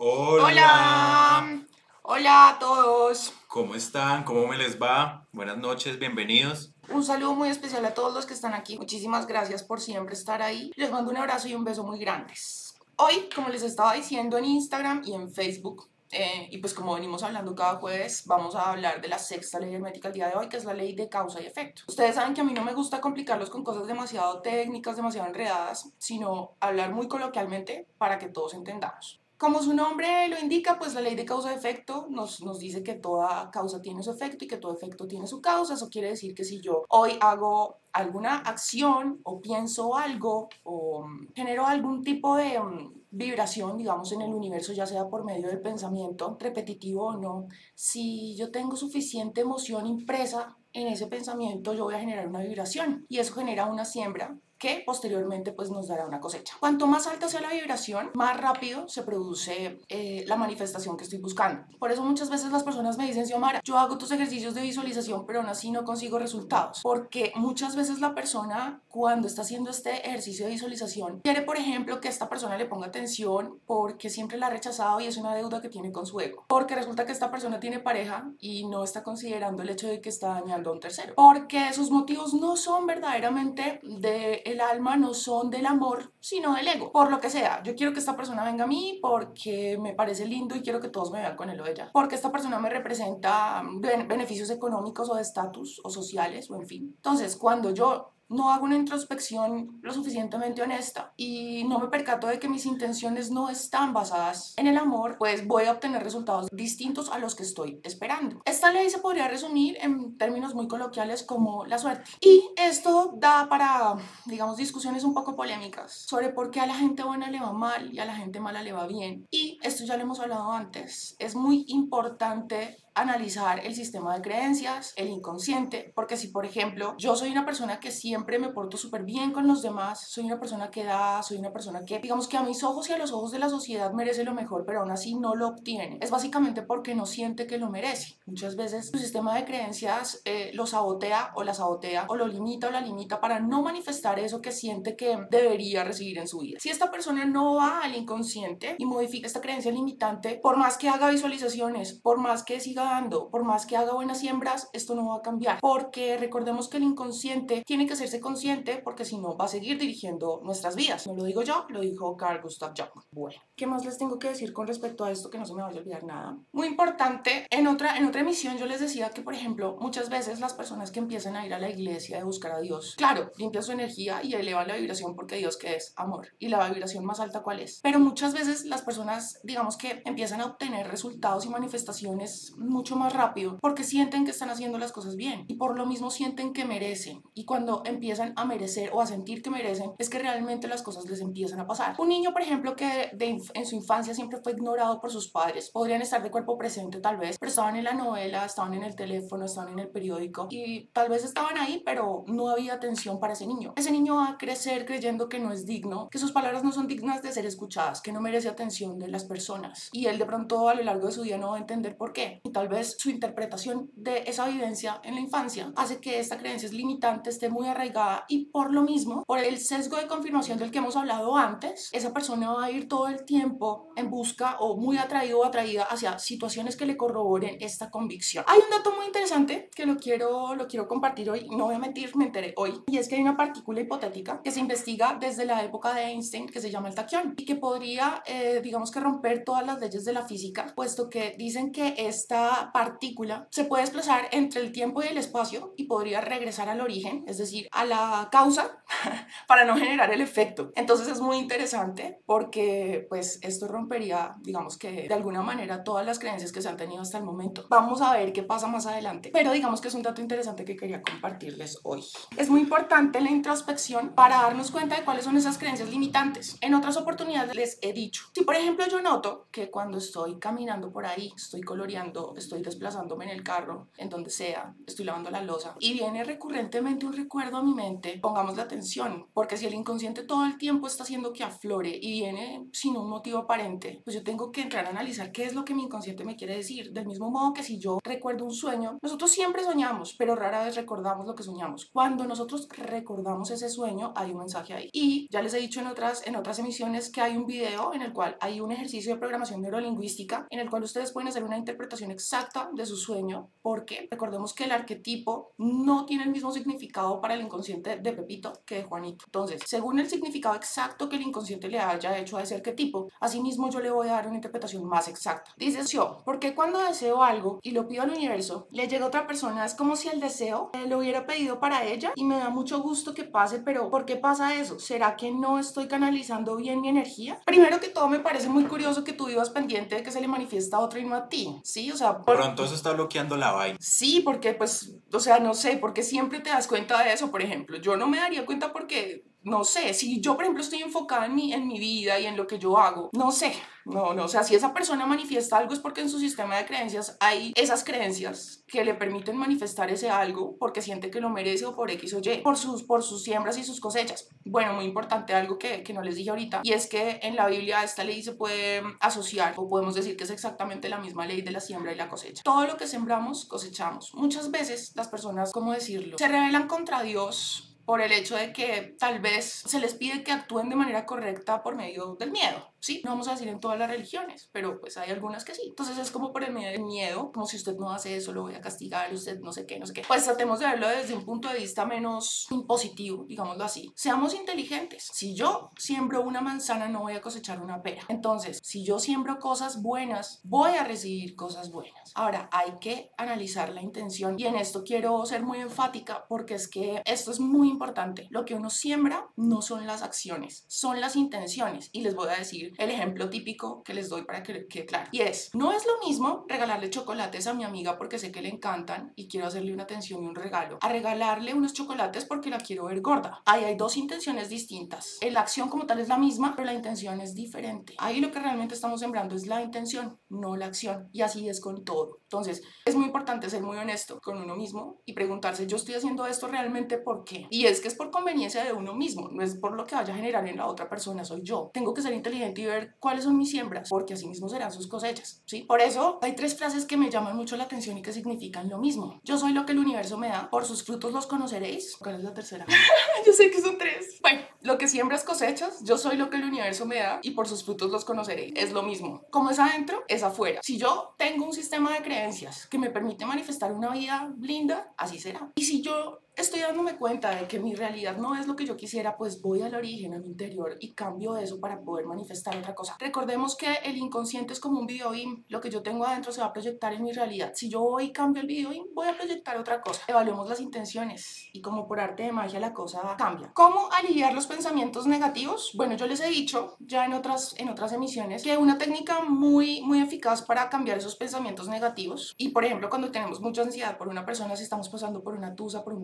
Hola. Hola. Hola a todos. ¿Cómo están? ¿Cómo me les va? Buenas noches, bienvenidos. Un saludo muy especial a todos los que están aquí. Muchísimas gracias por siempre estar ahí. Les mando un abrazo y un beso muy grandes. Hoy, como les estaba diciendo en Instagram y en Facebook, eh, y pues como venimos hablando cada jueves, vamos a hablar de la sexta ley hermética el día de hoy, que es la ley de causa y efecto. Ustedes saben que a mí no me gusta complicarlos con cosas demasiado técnicas, demasiado enredadas, sino hablar muy coloquialmente para que todos entendamos. Como su nombre lo indica, pues la ley de causa-efecto nos, nos dice que toda causa tiene su efecto y que todo efecto tiene su causa. Eso quiere decir que si yo hoy hago alguna acción o pienso algo o mm, genero algún tipo de mm, vibración, digamos, en el universo, ya sea por medio del pensamiento repetitivo o no, si yo tengo suficiente emoción impresa en ese pensamiento, yo voy a generar una vibración y eso genera una siembra que posteriormente pues nos dará una cosecha. Cuanto más alta sea la vibración, más rápido se produce eh, la manifestación que estoy buscando. Por eso muchas veces las personas me dicen, Xiomara, yo hago tus ejercicios de visualización, pero aún así no consigo resultados. Porque muchas veces la persona cuando está haciendo este ejercicio de visualización quiere, por ejemplo, que esta persona le ponga atención porque siempre la ha rechazado y es una deuda que tiene con su ego. Porque resulta que esta persona tiene pareja y no está considerando el hecho de que está dañando a un tercero. Porque sus motivos no son verdaderamente de el alma no son del amor, sino del ego. Por lo que sea, yo quiero que esta persona venga a mí porque me parece lindo y quiero que todos me vean con él o ella. Porque esta persona me representa beneficios económicos o de estatus o sociales o en fin. Entonces, cuando yo no hago una introspección lo suficientemente honesta y no me percato de que mis intenciones no están basadas en el amor, pues voy a obtener resultados distintos a los que estoy esperando. Esta ley se podría resumir en términos muy coloquiales como la suerte. Y esto da para, digamos, discusiones un poco polémicas sobre por qué a la gente buena le va mal y a la gente mala le va bien. Y esto ya lo hemos hablado antes. Es muy importante analizar el sistema de creencias, el inconsciente, porque si por ejemplo yo soy una persona que siempre me porto súper bien con los demás, soy una persona que da, soy una persona que digamos que a mis ojos y a los ojos de la sociedad merece lo mejor, pero aún así no lo obtiene, es básicamente porque no siente que lo merece. Muchas veces su sistema de creencias eh, lo sabotea o la sabotea o lo limita o la limita para no manifestar eso que siente que debería recibir en su vida. Si esta persona no va al inconsciente y modifica esta creencia limitante, por más que haga visualizaciones, por más que siga por más que haga buenas siembras, esto no va a cambiar. Porque recordemos que el inconsciente tiene que hacerse consciente porque si no va a seguir dirigiendo nuestras vidas. No lo digo yo, lo dijo Carl Gustav Jung. Bueno, ¿qué más les tengo que decir con respecto a esto que no se me vaya a olvidar nada? Muy importante, en otra, en otra emisión yo les decía que, por ejemplo, muchas veces las personas que empiezan a ir a la iglesia a buscar a Dios, claro, limpian su energía y elevan la vibración porque Dios que es amor. ¿Y la vibración más alta cuál es? Pero muchas veces las personas, digamos que empiezan a obtener resultados y manifestaciones mucho más rápido porque sienten que están haciendo las cosas bien y por lo mismo sienten que merecen. Y cuando empiezan a merecer o a sentir que merecen, es que realmente las cosas les empiezan a pasar. Un niño, por ejemplo, que en su infancia siempre fue ignorado por sus padres, podrían estar de cuerpo presente tal vez, pero estaban en la novela, estaban en el teléfono, estaban en el periódico y tal vez estaban ahí, pero no había atención para ese niño. Ese niño va a crecer creyendo que no es digno, que sus palabras no son dignas de ser escuchadas, que no merece atención de las personas. Y él de pronto a lo largo de su día no va a entender por qué. Y tal vez su interpretación de esa vivencia en la infancia hace que esta creencia es limitante, esté muy arraigada y por lo mismo, por el sesgo de confirmación del que hemos hablado antes, esa persona va a ir todo el tiempo en busca o muy atraído o atraída hacia situaciones que le corroboren esta convicción. Hay un dato muy interesante que lo quiero, lo quiero compartir hoy, no voy a mentir, me enteré hoy, y es que hay una partícula hipotética que se investiga desde la época de Einstein que se llama el taquión y que podría, eh, digamos que romper todas las leyes de la física, puesto que dicen que esta partícula se puede desplazar entre el tiempo y el espacio y podría regresar al origen, es decir, a la causa, para no generar el efecto. Entonces es muy interesante porque pues esto rompería, digamos que de alguna manera, todas las creencias que se han tenido hasta el momento. Vamos a ver qué pasa más adelante, pero digamos que es un dato interesante que quería compartirles hoy. Es muy importante la introspección para darnos cuenta de cuáles son esas creencias limitantes. En otras oportunidades les he dicho, si por ejemplo yo noto que cuando estoy caminando por ahí, estoy coloreando, estoy desplazándome en el carro, en donde sea, estoy lavando la losa y viene recurrentemente un recuerdo a mi mente, pongamos la atención, porque si el inconsciente todo el tiempo está haciendo que aflore y viene sin un motivo aparente, pues yo tengo que entrar a analizar qué es lo que mi inconsciente me quiere decir. Del mismo modo que si yo recuerdo un sueño, nosotros siempre soñamos, pero rara vez recordamos lo que soñamos. Cuando nosotros recordamos ese sueño, hay un mensaje ahí. Y ya les he dicho en otras, en otras emisiones que hay un video en el cual hay un ejercicio de programación neurolingüística en el cual ustedes pueden hacer una interpretación exacta de su sueño, porque recordemos que el arquetipo no tiene el mismo significado para el inconsciente de Pepito que de Juanito. Entonces, según el significado exacto que el inconsciente le haya hecho a ese arquetipo, asimismo yo le voy a dar una interpretación más exacta. Dice yo, porque cuando deseo algo y lo pido al universo, le llega a otra persona, es como si el deseo eh, lo hubiera pedido para ella y me da mucho gusto que pase, pero ¿por qué pasa eso? ¿Será que no estoy canalizando bien mi energía? Primero que todo me parece muy curioso que tú vivas pendiente de que se le manifiesta a otro y no a ti, ¿sí? O sea, por... pronto eso está bloqueando la vaina. Sí, porque pues, o sea, no sé, porque siempre te das cuenta de eso, por ejemplo. Yo no me daría cuenta porque no sé, si yo por ejemplo estoy enfocada en mi, en mi vida y en lo que yo hago, no sé, no, no, o sea, si esa persona manifiesta algo es porque en su sistema de creencias hay esas creencias que le permiten manifestar ese algo porque siente que lo merece o por X o Y, por sus, por sus siembras y sus cosechas. Bueno, muy importante algo que, que no les dije ahorita, y es que en la Biblia esta ley se puede asociar, o podemos decir que es exactamente la misma ley de la siembra y la cosecha. Todo lo que sembramos, cosechamos. Muchas veces las personas, ¿cómo decirlo?, se rebelan contra Dios por el hecho de que tal vez se les pide que actúen de manera correcta por medio del miedo. Sí, no vamos a decir en todas las religiones, pero pues hay algunas que sí. Entonces es como por el medio del miedo, como si usted no hace eso, lo voy a castigar, usted no sé qué, no sé qué. Pues tratemos de verlo desde un punto de vista menos impositivo, digámoslo así. Seamos inteligentes. Si yo siembro una manzana, no voy a cosechar una pera. Entonces, si yo siembro cosas buenas, voy a recibir cosas buenas. Ahora, hay que analizar la intención y en esto quiero ser muy enfática porque es que esto es muy importante. Lo que uno siembra no son las acciones, son las intenciones. Y les voy a decir el ejemplo típico que les doy para que quede claro. Y es, no es lo mismo regalarle chocolates a mi amiga porque sé que le encantan y quiero hacerle una atención y un regalo, a regalarle unos chocolates porque la quiero ver gorda. Ahí hay dos intenciones distintas. La acción como tal es la misma, pero la intención es diferente. Ahí lo que realmente estamos sembrando es la intención, no la acción. Y así es con todo. Entonces, es muy importante ser muy honesto con uno mismo y preguntarse, yo estoy haciendo esto realmente por qué. Y es que es por conveniencia de uno mismo, no es por lo que vaya a generar en la otra persona, soy yo. Tengo que ser inteligente y ver cuáles son mis siembras, porque así mismo serán sus cosechas, ¿sí? Por eso hay tres frases que me llaman mucho la atención y que significan lo mismo. Yo soy lo que el universo me da, por sus frutos los conoceréis. ¿Cuál es la tercera? yo sé que son tres. Bueno, lo que siembras cosechas, yo soy lo que el universo me da y por sus frutos los conoceréis. Es lo mismo. Como es adentro, es afuera. Si yo tengo un sistema de creencias que me permite manifestar una vida linda, así será. Y si yo estoy dándome cuenta de que mi realidad no es lo que yo quisiera, pues voy al origen, a mi interior y cambio eso para poder manifestar otra cosa. Recordemos que el inconsciente es como un video lo que yo tengo adentro se va a proyectar en mi realidad. Si yo voy y cambio el video voy a proyectar otra cosa. Evaluemos las intenciones y como por arte de magia la cosa cambia. ¿Cómo aliviar los pensamientos negativos? Bueno, yo les he dicho ya en otras, en otras emisiones que una técnica muy, muy eficaz para cambiar esos pensamientos negativos y por ejemplo cuando tenemos mucha ansiedad por una persona, si estamos pasando por una tusa, por un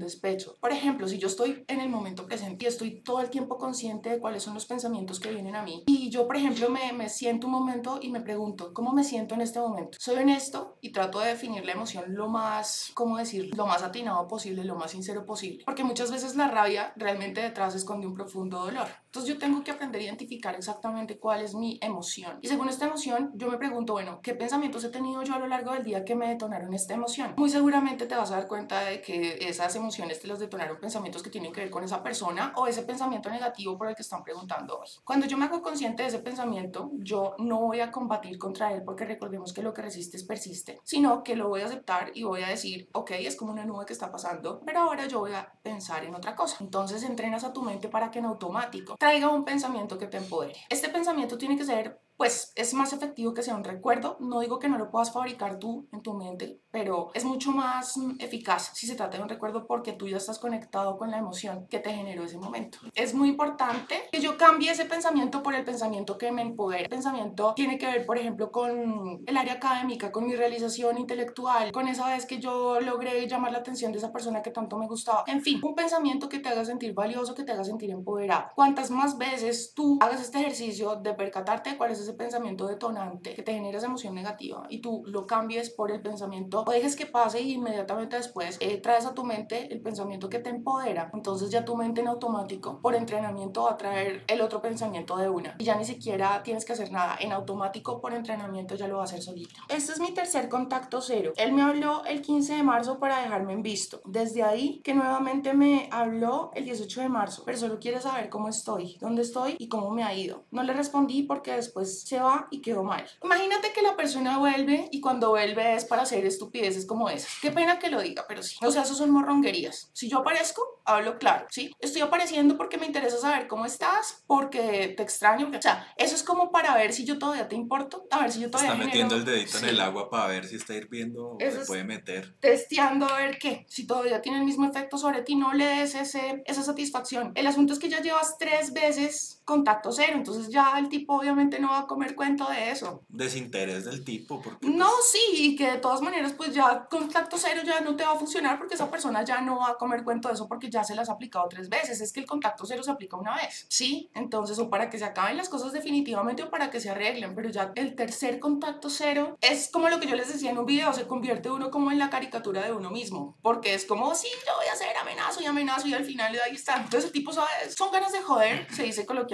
por ejemplo, si yo estoy en el momento presente y estoy todo el tiempo consciente de cuáles son los pensamientos que vienen a mí, y yo, por ejemplo, me, me siento un momento y me pregunto, ¿cómo me siento en este momento? Soy honesto y trato de definir la emoción lo más, ¿cómo decirlo? Lo más atinado posible, lo más sincero posible. Porque muchas veces la rabia realmente detrás esconde un profundo dolor. Entonces yo tengo que aprender a identificar exactamente cuál es mi emoción. Y según esta emoción, yo me pregunto, bueno, ¿qué pensamientos he tenido yo a lo largo del día que me detonaron esta emoción? Muy seguramente te vas a dar cuenta de que esas emociones te los detonaron pensamientos que tienen que ver con esa persona o ese pensamiento negativo por el que están preguntando hoy. Cuando yo me hago consciente de ese pensamiento, yo no voy a combatir contra él porque recordemos que lo que resistes persiste, sino que lo voy a aceptar y voy a decir, ok, es como una nube que está pasando, pero ahora yo voy a pensar en otra cosa. Entonces entrenas a tu mente para que en automático traiga un pensamiento que te empodere. Este pensamiento tiene que ser pues es más efectivo que sea un recuerdo. No digo que no lo puedas fabricar tú en tu mente, pero es mucho más mm, eficaz si se trata de un recuerdo porque tú ya estás conectado con la emoción que te generó ese momento. Es muy importante que yo cambie ese pensamiento por el pensamiento que me empodera. El pensamiento tiene que ver, por ejemplo, con el área académica, con mi realización intelectual, con esa vez que yo logré llamar la atención de esa persona que tanto me gustaba. En fin, un pensamiento que te haga sentir valioso, que te haga sentir empoderado. Cuantas más veces tú hagas este ejercicio de percatarte de cuál es ese pensamiento detonante que te genera esa emoción negativa y tú lo cambies por el pensamiento o dejes que pase y inmediatamente después eh, traes a tu mente el pensamiento que te empodera, entonces ya tu mente en automático por entrenamiento va a traer el otro pensamiento de una y ya ni siquiera tienes que hacer nada, en automático por entrenamiento ya lo va a hacer solito. Este es mi tercer contacto cero. Él me habló el 15 de marzo para dejarme en visto. Desde ahí que nuevamente me habló el 18 de marzo, pero solo quiere saber cómo estoy, dónde estoy y cómo me ha ido. No le respondí porque después entonces se va y quedó mal. Imagínate que la persona vuelve y cuando vuelve es para hacer estupideces como esas. Qué pena que lo diga, pero sí. O sea, eso son morronguerías. Si yo aparezco, hablo claro, ¿sí? Estoy apareciendo porque me interesa saber cómo estás, porque te extraño. O sea, eso es como para ver si yo todavía te importo, a ver si yo todavía Está genero- metiendo el dedito en Sí. el agua para ver si está hirviendo o Eso se es- puede meter. testeando a ver qué, si todavía tiene el mismo efecto sobre ti, no le des ese, esa satisfacción. El asunto es que ya llevas tres veces contacto cero, entonces ya el tipo obviamente no va a comer cuento de eso. Desinterés del tipo, porque No, pues, sí, y que de todas maneras pues ya contacto cero ya no te va a funcionar porque esa persona ya no va a comer cuento de eso porque ya se las ha aplicado tres veces. Es que el contacto cero se aplica una vez, ¿sí? Entonces o para que se acaben las cosas definitivamente o para que se arreglen, pero ya el tercer contacto cero es como lo que yo les decía en un video, se convierte uno como en la caricatura de uno mismo, porque es como, sí, yo voy a hacer amenazo y amenazo y al final ahí está. Entonces el tipo sabe, son ganas de joder, se dice coloquialmente,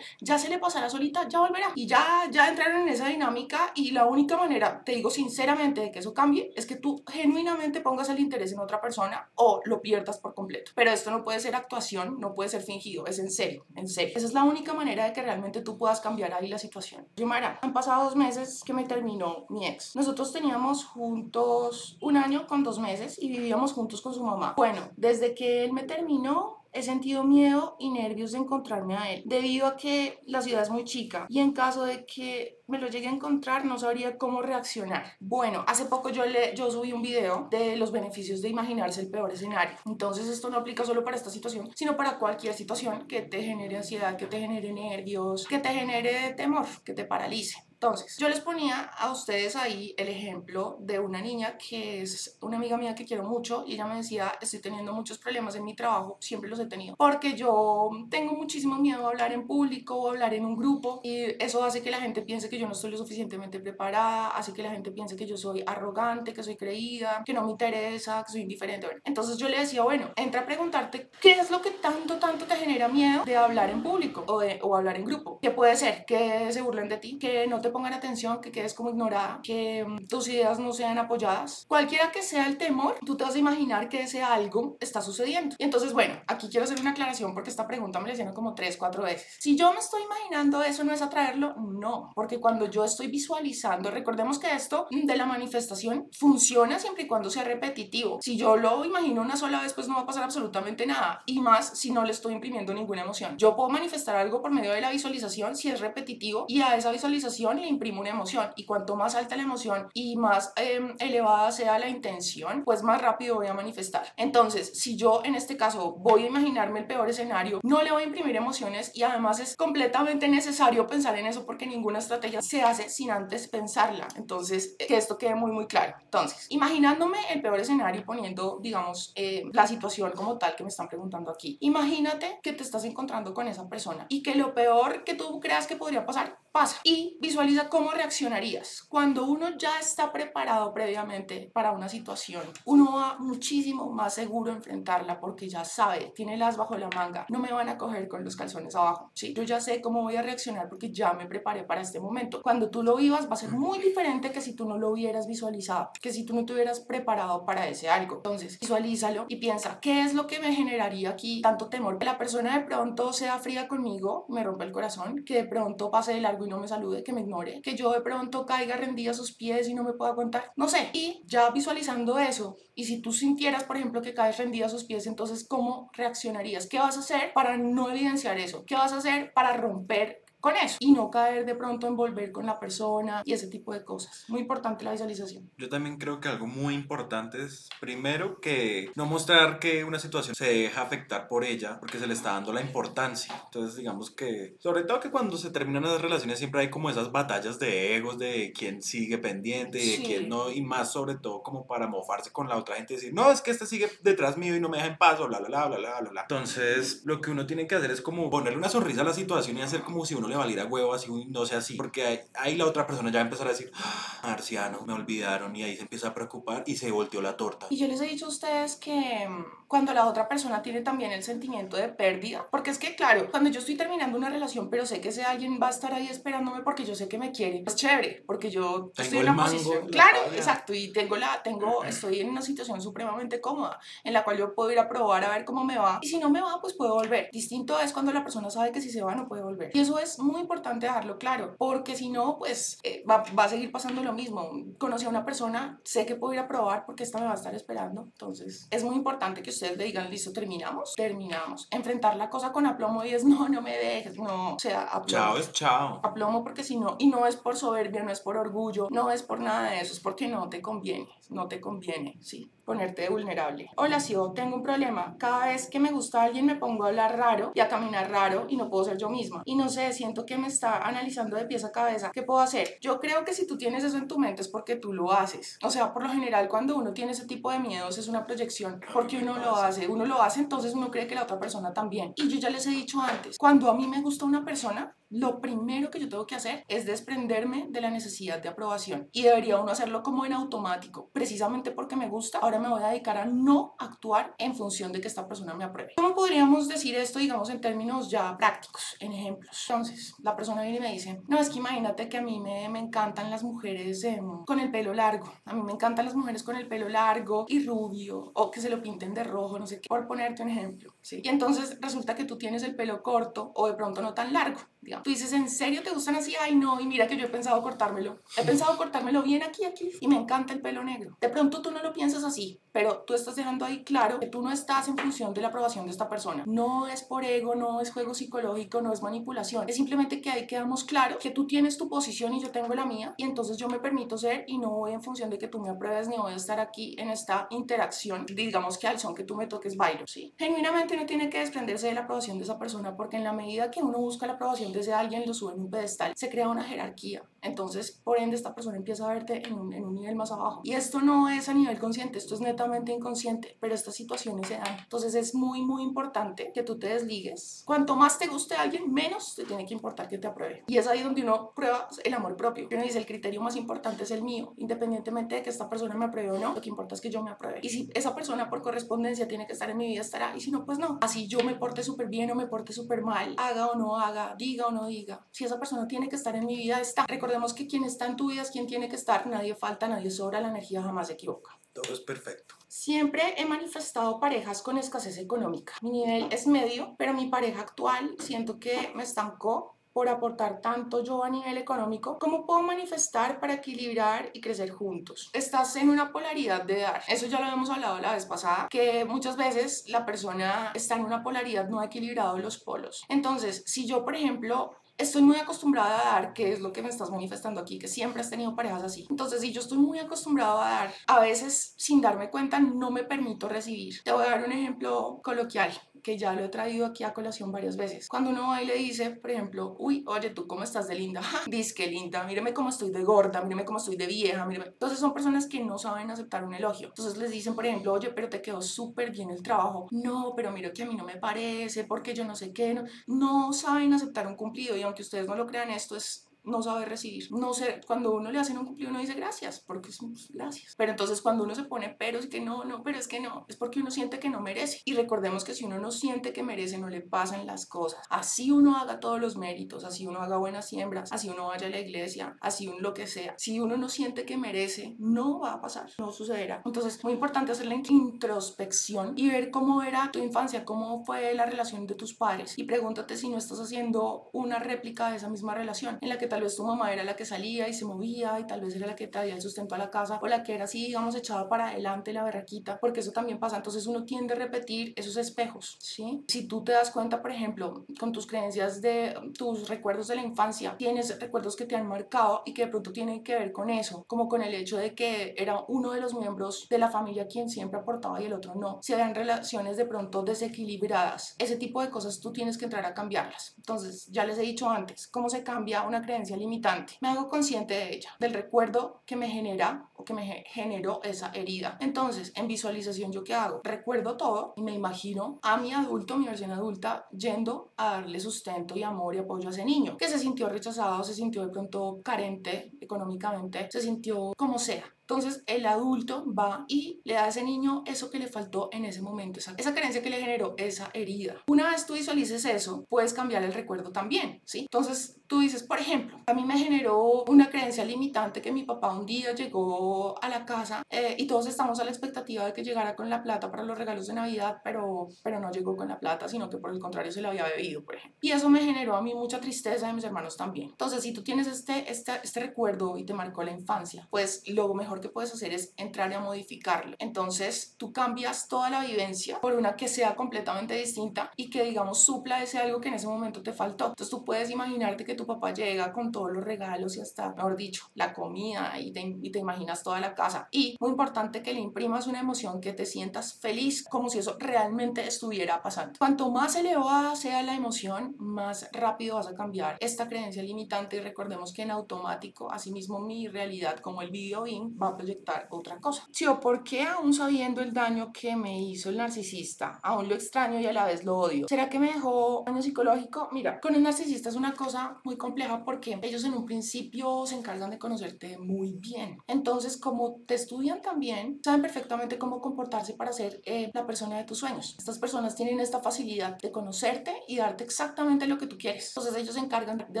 ya se le pasará solita, ya volverá. Y ya, ya entraron en esa dinámica y la única manera, te digo sinceramente, de que eso cambie es que tú genuinamente pongas el interés en otra persona o lo pierdas por completo. Pero esto no puede ser actuación, no puede ser fingido, es en serio, en serio. Esa es la única manera de que realmente tú puedas cambiar ahí la situación. Yumara, han pasado dos meses que me terminó mi ex. Nosotros teníamos juntos un año con dos meses y vivíamos juntos con su mamá. Bueno, desde que él me terminó, He sentido miedo y nervios de encontrarme a él, debido a que la ciudad es muy chica y en caso de que me lo llegue a encontrar no sabría cómo reaccionar. Bueno, hace poco yo, le, yo subí un video de los beneficios de imaginarse el peor escenario. Entonces esto no aplica solo para esta situación, sino para cualquier situación que te genere ansiedad, que te genere nervios, que te genere temor, que te paralice. Entonces, yo les ponía a ustedes ahí el ejemplo de una niña que es una amiga mía que quiero mucho y ella me decía, estoy teniendo muchos problemas en mi trabajo, siempre los he tenido, porque yo tengo muchísimo miedo a hablar en público o hablar en un grupo y eso hace que la gente piense que yo no estoy lo suficientemente preparada, hace que la gente piense que yo soy arrogante, que soy creída, que no me interesa, que soy indiferente. Bueno, entonces yo le decía, bueno, entra a preguntarte qué es lo que tanto, tanto te genera miedo de hablar en público o, de, o hablar en grupo. ¿Qué puede ser? Que se burlen de ti, que no te pongan atención, que quedes como ignorada, que mm, tus ideas no sean apoyadas. Cualquiera que sea el temor, tú te vas a imaginar que ese algo está sucediendo. Y entonces, bueno, aquí quiero hacer una aclaración porque esta pregunta me la hicieron como tres, cuatro veces. Si yo me estoy imaginando eso, ¿no es atraerlo? No, porque cuando yo estoy visualizando, recordemos que esto de la manifestación funciona siempre y cuando sea repetitivo. Si yo lo imagino una sola vez, pues no va a pasar absolutamente nada. Y más si no le estoy imprimiendo ninguna emoción. Yo puedo manifestar algo por medio de la visualización si es repetitivo y a esa visualización le imprimo una emoción. Y cuanto más alta la emoción y más eh, elevada sea la intención, pues más rápido voy a manifestar. Entonces, si yo en este caso voy a imaginarme el peor escenario, no le voy a imprimir emociones y además es completamente necesario pensar en eso porque ninguna estrategia se hace sin antes pensarla. Entonces, que esto quede muy, muy claro. Entonces, imaginándome el peor escenario y poniendo, digamos, eh, la situación como tal que me están preguntando aquí. Imagínate que te estás encontrando con esa persona y que lo peor que tú creas que podría pasar pasa y visualiza cómo reaccionarías. Cuando uno ya está preparado previamente para una situación, uno va muchísimo más seguro a enfrentarla porque ya sabe, tiene las bajo la manga, no me van a coger con los calzones abajo. Sí, yo ya sé cómo voy a reaccionar porque ya me preparé para este momento. Cuando tú lo vivas va a ser muy diferente que si tú no lo hubieras visualizado, que si tú no te hubieras preparado para ese algo. Entonces, visualízalo y piensa, ¿qué es lo que me generaría aquí tanto temor? Que la persona de pronto sea fría conmigo, me rompe el corazón, que de pronto pase de largo no me salude, que me ignore, que yo de pronto caiga rendida a sus pies y no me pueda aguantar. No sé. Y ya visualizando eso, y si tú sintieras, por ejemplo, que caes rendida a sus pies, entonces, ¿cómo reaccionarías? ¿Qué vas a hacer para no evidenciar eso? ¿Qué vas a hacer para romper con eso y no caer de pronto en volver con la persona y ese tipo de cosas. Muy importante la visualización. Yo también creo que algo muy importante es, primero, que no mostrar que una situación se deja afectar por ella porque se le está dando la importancia. Entonces, digamos que, sobre todo que cuando se terminan las relaciones siempre hay como esas batallas de egos, de quién sigue pendiente, de Sí. quién no, y más sobre todo como para mofarse con la otra gente y decir, no, es que este sigue detrás mío y no me deja en paz, bla, bla, bla, bla, bla, bla. Entonces, lo que uno tiene que hacer es como ponerle una sonrisa a la situación y hacer como si uno le valiera huevo, así no sea así, porque ahí, la otra persona ya va a empezar a decir, "Ah, Marciano, me olvidaron, y ahí se empieza a preocupar y se volteó la torta. Y yo les he dicho a ustedes que mm, cuando la otra persona tiene también el sentimiento de pérdida, porque es que claro, cuando yo estoy terminando una relación, pero sé que ese alguien va a estar ahí esperándome porque yo sé que me quiere, es chévere, porque yo Tengo estoy en una mango, posición, la claro, exacto, y tengo la, tengo, estoy en una situación supremamente cómoda, en la cual yo puedo ir a probar a ver cómo me va, y si no me va, pues puedo volver. Distinto es cuando la persona sabe que si se va no puede volver. Y eso es es muy importante dejarlo claro, porque si no, pues eh, va, va, a seguir pasando lo mismo. Conocí a una persona, sé que puedo ir a probar porque esta me va a estar esperando. Entonces, es muy importante que ustedes le digan, listo, terminamos, terminamos. Enfrentar la cosa con aplomo y es, no, no me dejes, no, o sea, aplomo. Chao es chao. Aplomo porque si no, y no es por soberbia, no es por orgullo, no es por nada de eso, es porque no te conviene, no te conviene, sí ponerte vulnerable. Hola, si yo tengo un problema. Cada vez que me gusta alguien me pongo a hablar raro y a caminar raro y no puedo ser yo misma. Y no sé, siento que me está analizando de pies a cabeza. ¿Qué puedo hacer? Yo creo que si tú tienes eso en tu mente es porque tú lo haces. O sea, por lo general cuando uno tiene ese tipo de miedos es una proyección porque uno lo hace. Uno lo hace, entonces uno cree que la otra persona también. Y yo ya les he dicho antes, cuando a mí me gusta una persona, lo primero que yo tengo que hacer es desprenderme de la necesidad de aprobación y debería uno hacerlo como en automático, precisamente porque me gusta, ahora me voy a dedicar a no actuar en función de que esta persona me apruebe. ¿Cómo podríamos decir esto, digamos, en términos ya prácticos, en ejemplos? Entonces, la persona viene y me dice, no, es que imagínate que a mí me, me encantan las mujeres em, con el pelo largo, a mí me encantan las mujeres con el pelo largo y rubio, o que se lo pinten de rojo, no sé qué, por ponerte un ejemplo, ¿sí? Y entonces resulta que tú tienes el pelo corto o de pronto no tan largo, digamos. Tú dices, ¿en serio te gustan así? Ay, no, y mira que yo he pensado cortármelo. He pensado cortármelo bien aquí, aquí, y me encanta el pelo negro. De pronto tú no lo piensas así, pero tú estás dejando ahí claro que tú no estás en función de la aprobación de esta persona. No es por ego, no es juego psicológico, no es manipulación. Es simplemente que ahí quedamos claro que tú tienes tu posición y yo tengo la mía, y entonces yo me permito ser y no voy en función de que tú me apruebes ni voy a estar aquí en esta interacción, digamos que al son que tú me toques bailo, ¿sí? Genuinamente no tiene que desprenderse de la aprobación de esa persona porque en la medida que uno busca la aprobación de ese alguien lo sube en un pedestal, se crea una jerarquía. Entonces, por ende, esta persona empieza a verte en un, en un nivel más abajo. Y esto no es a nivel consciente, esto es netamente inconsciente, pero estas situaciones se dan. Entonces, es muy, muy importante que tú te desligues. Cuanto más te guste a alguien, menos te tiene que importar que te apruebe. Y es ahí donde uno prueba el amor propio. Uno dice, el criterio más importante es el mío, independientemente de que esta persona me apruebe o no, lo que importa es que yo me apruebe. Y si esa persona por correspondencia tiene que estar en mi vida, estará. Y si no, pues no. Así yo me porte súper bien o me porte súper mal, haga o no haga, diga o no diga. Si esa persona tiene que estar en mi vida, está. Recordemos que quien está en tu vida es quien tiene que estar. Nadie falta, nadie sobra, la energía jamás se equivoca. Todo es perfecto. Siempre he manifestado parejas con escasez económica. Mi nivel es medio, pero mi pareja actual siento que me estancó por aportar tanto yo a nivel económico, ¿cómo puedo manifestar para equilibrar y crecer juntos? Estás en una polaridad de dar. Eso ya lo hemos hablado la vez pasada, que muchas veces la persona está en una polaridad no ha equilibrado los polos. Entonces, si yo, por ejemplo, estoy muy acostumbrada a dar, que es lo que me estás manifestando aquí, que siempre has tenido parejas así. Entonces, si yo estoy muy acostumbrado a dar, a veces sin darme cuenta no me permito recibir. Te voy a dar un ejemplo coloquial que ya lo he traído aquí a colación varias veces. Cuando uno va y le dice, por ejemplo, uy, oye, ¿tú cómo estás de linda? Dice que linda, míreme cómo estoy de gorda, míreme cómo estoy de vieja, míreme. Entonces son personas que no saben aceptar un elogio. Entonces les dicen, por ejemplo, oye, pero te quedó súper bien el trabajo. No, pero mira que a mí no me parece, porque yo no sé qué. No, no saben aceptar un cumplido y aunque ustedes no lo crean, esto es no sabe recibir. No sé, cuando uno le hacen un cumplido uno dice gracias, porque es pues, gracias. Pero entonces cuando uno se pone pero es que no, no, pero es que no, es porque uno siente que no merece. Y recordemos que si uno no siente que merece, no le pasan las cosas. Así uno haga todos los méritos, así uno haga buenas siembras, así uno vaya a la iglesia, así un lo que sea. Si uno no siente que merece, no va a pasar, no sucederá. Entonces, muy importante hacer la introspección y ver cómo era tu infancia, cómo fue la relación de tus padres y pregúntate si no estás haciendo una réplica de esa misma relación en la que tal vez tu mamá era la que salía y se movía y tal vez era la que traía el sustento a la casa o la que era así, digamos, echada para adelante la berraquita, porque eso también pasa. Entonces uno tiende a repetir esos espejos, ¿sí? Si tú te das cuenta, por ejemplo, con tus creencias de tus recuerdos de la infancia, tienes recuerdos que te han marcado y que de pronto tienen que ver con eso, como con el hecho de que era uno de los miembros de la familia quien siempre aportaba y el otro no. Si eran relaciones de pronto desequilibradas, ese tipo de cosas tú tienes que entrar a cambiarlas. Entonces, ya les he dicho antes, ¿cómo se cambia una creencia limitante? Me hago consciente de ella, del recuerdo que me genera o que me generó esa herida. Entonces, en visualización, ¿yo qué hago? Recuerdo todo y me imagino a mi adulto, mi versión adulta, yendo a darle sustento y amor y apoyo a ese niño que se sintió rechazado, se sintió de pronto carente económicamente, se sintió como sea Entonces el adulto va y le da a ese niño eso que le faltó en ese momento, esa, esa carencia que le generó esa herida. Una vez tú visualices eso, puedes cambiar el recuerdo también, ¿sí? Entonces tú dices, por ejemplo, a mí me generó una creencia limitante que mi papá un día llegó a la casa eh, y todos estamos a la expectativa de que llegara con la plata para los regalos de Navidad, pero, pero no llegó con la plata, sino que por el contrario se la había bebido, por ejemplo. Y eso me generó a mí mucha tristeza de mis hermanos también. Entonces, si tú tienes este, este, este recuerdo y te marcó la infancia, pues lo mejor que puedes hacer es entrar a modificarlo. Entonces, tú cambias toda la vivencia por una que sea completamente distinta y que, digamos, supla ese algo que en ese momento te faltó. Entonces, tú puedes imaginarte que tu papá llega con todos los regalos y hasta, mejor dicho, la comida y te, y te imaginas toda la casa. Y muy importante que le imprimas una emoción que te sientas feliz, como si eso realmente estuviera pasando. Cuanto más elevada sea la emoción, más rápido vas a cambiar esta creencia limitante y recordemos que en automático, asimismo mi realidad como el video in va a proyectar otra cosa. Sí, o por qué aún sabiendo el daño que me hizo el narcisista, aún lo extraño y a la vez lo odio. ¿Será que me dejó daño psicológico? Mira, con el narcisista es una cosa muy compleja porque ellos en un principio se encargan de conocerte muy bien. Entonces, como te estudian también, saben perfectamente cómo comportarse para ser eh, la persona de tus sueños. Estas personas tienen esta facilidad de conocerte y darte exactamente lo que tú quieres. Entonces, ellos se encargan de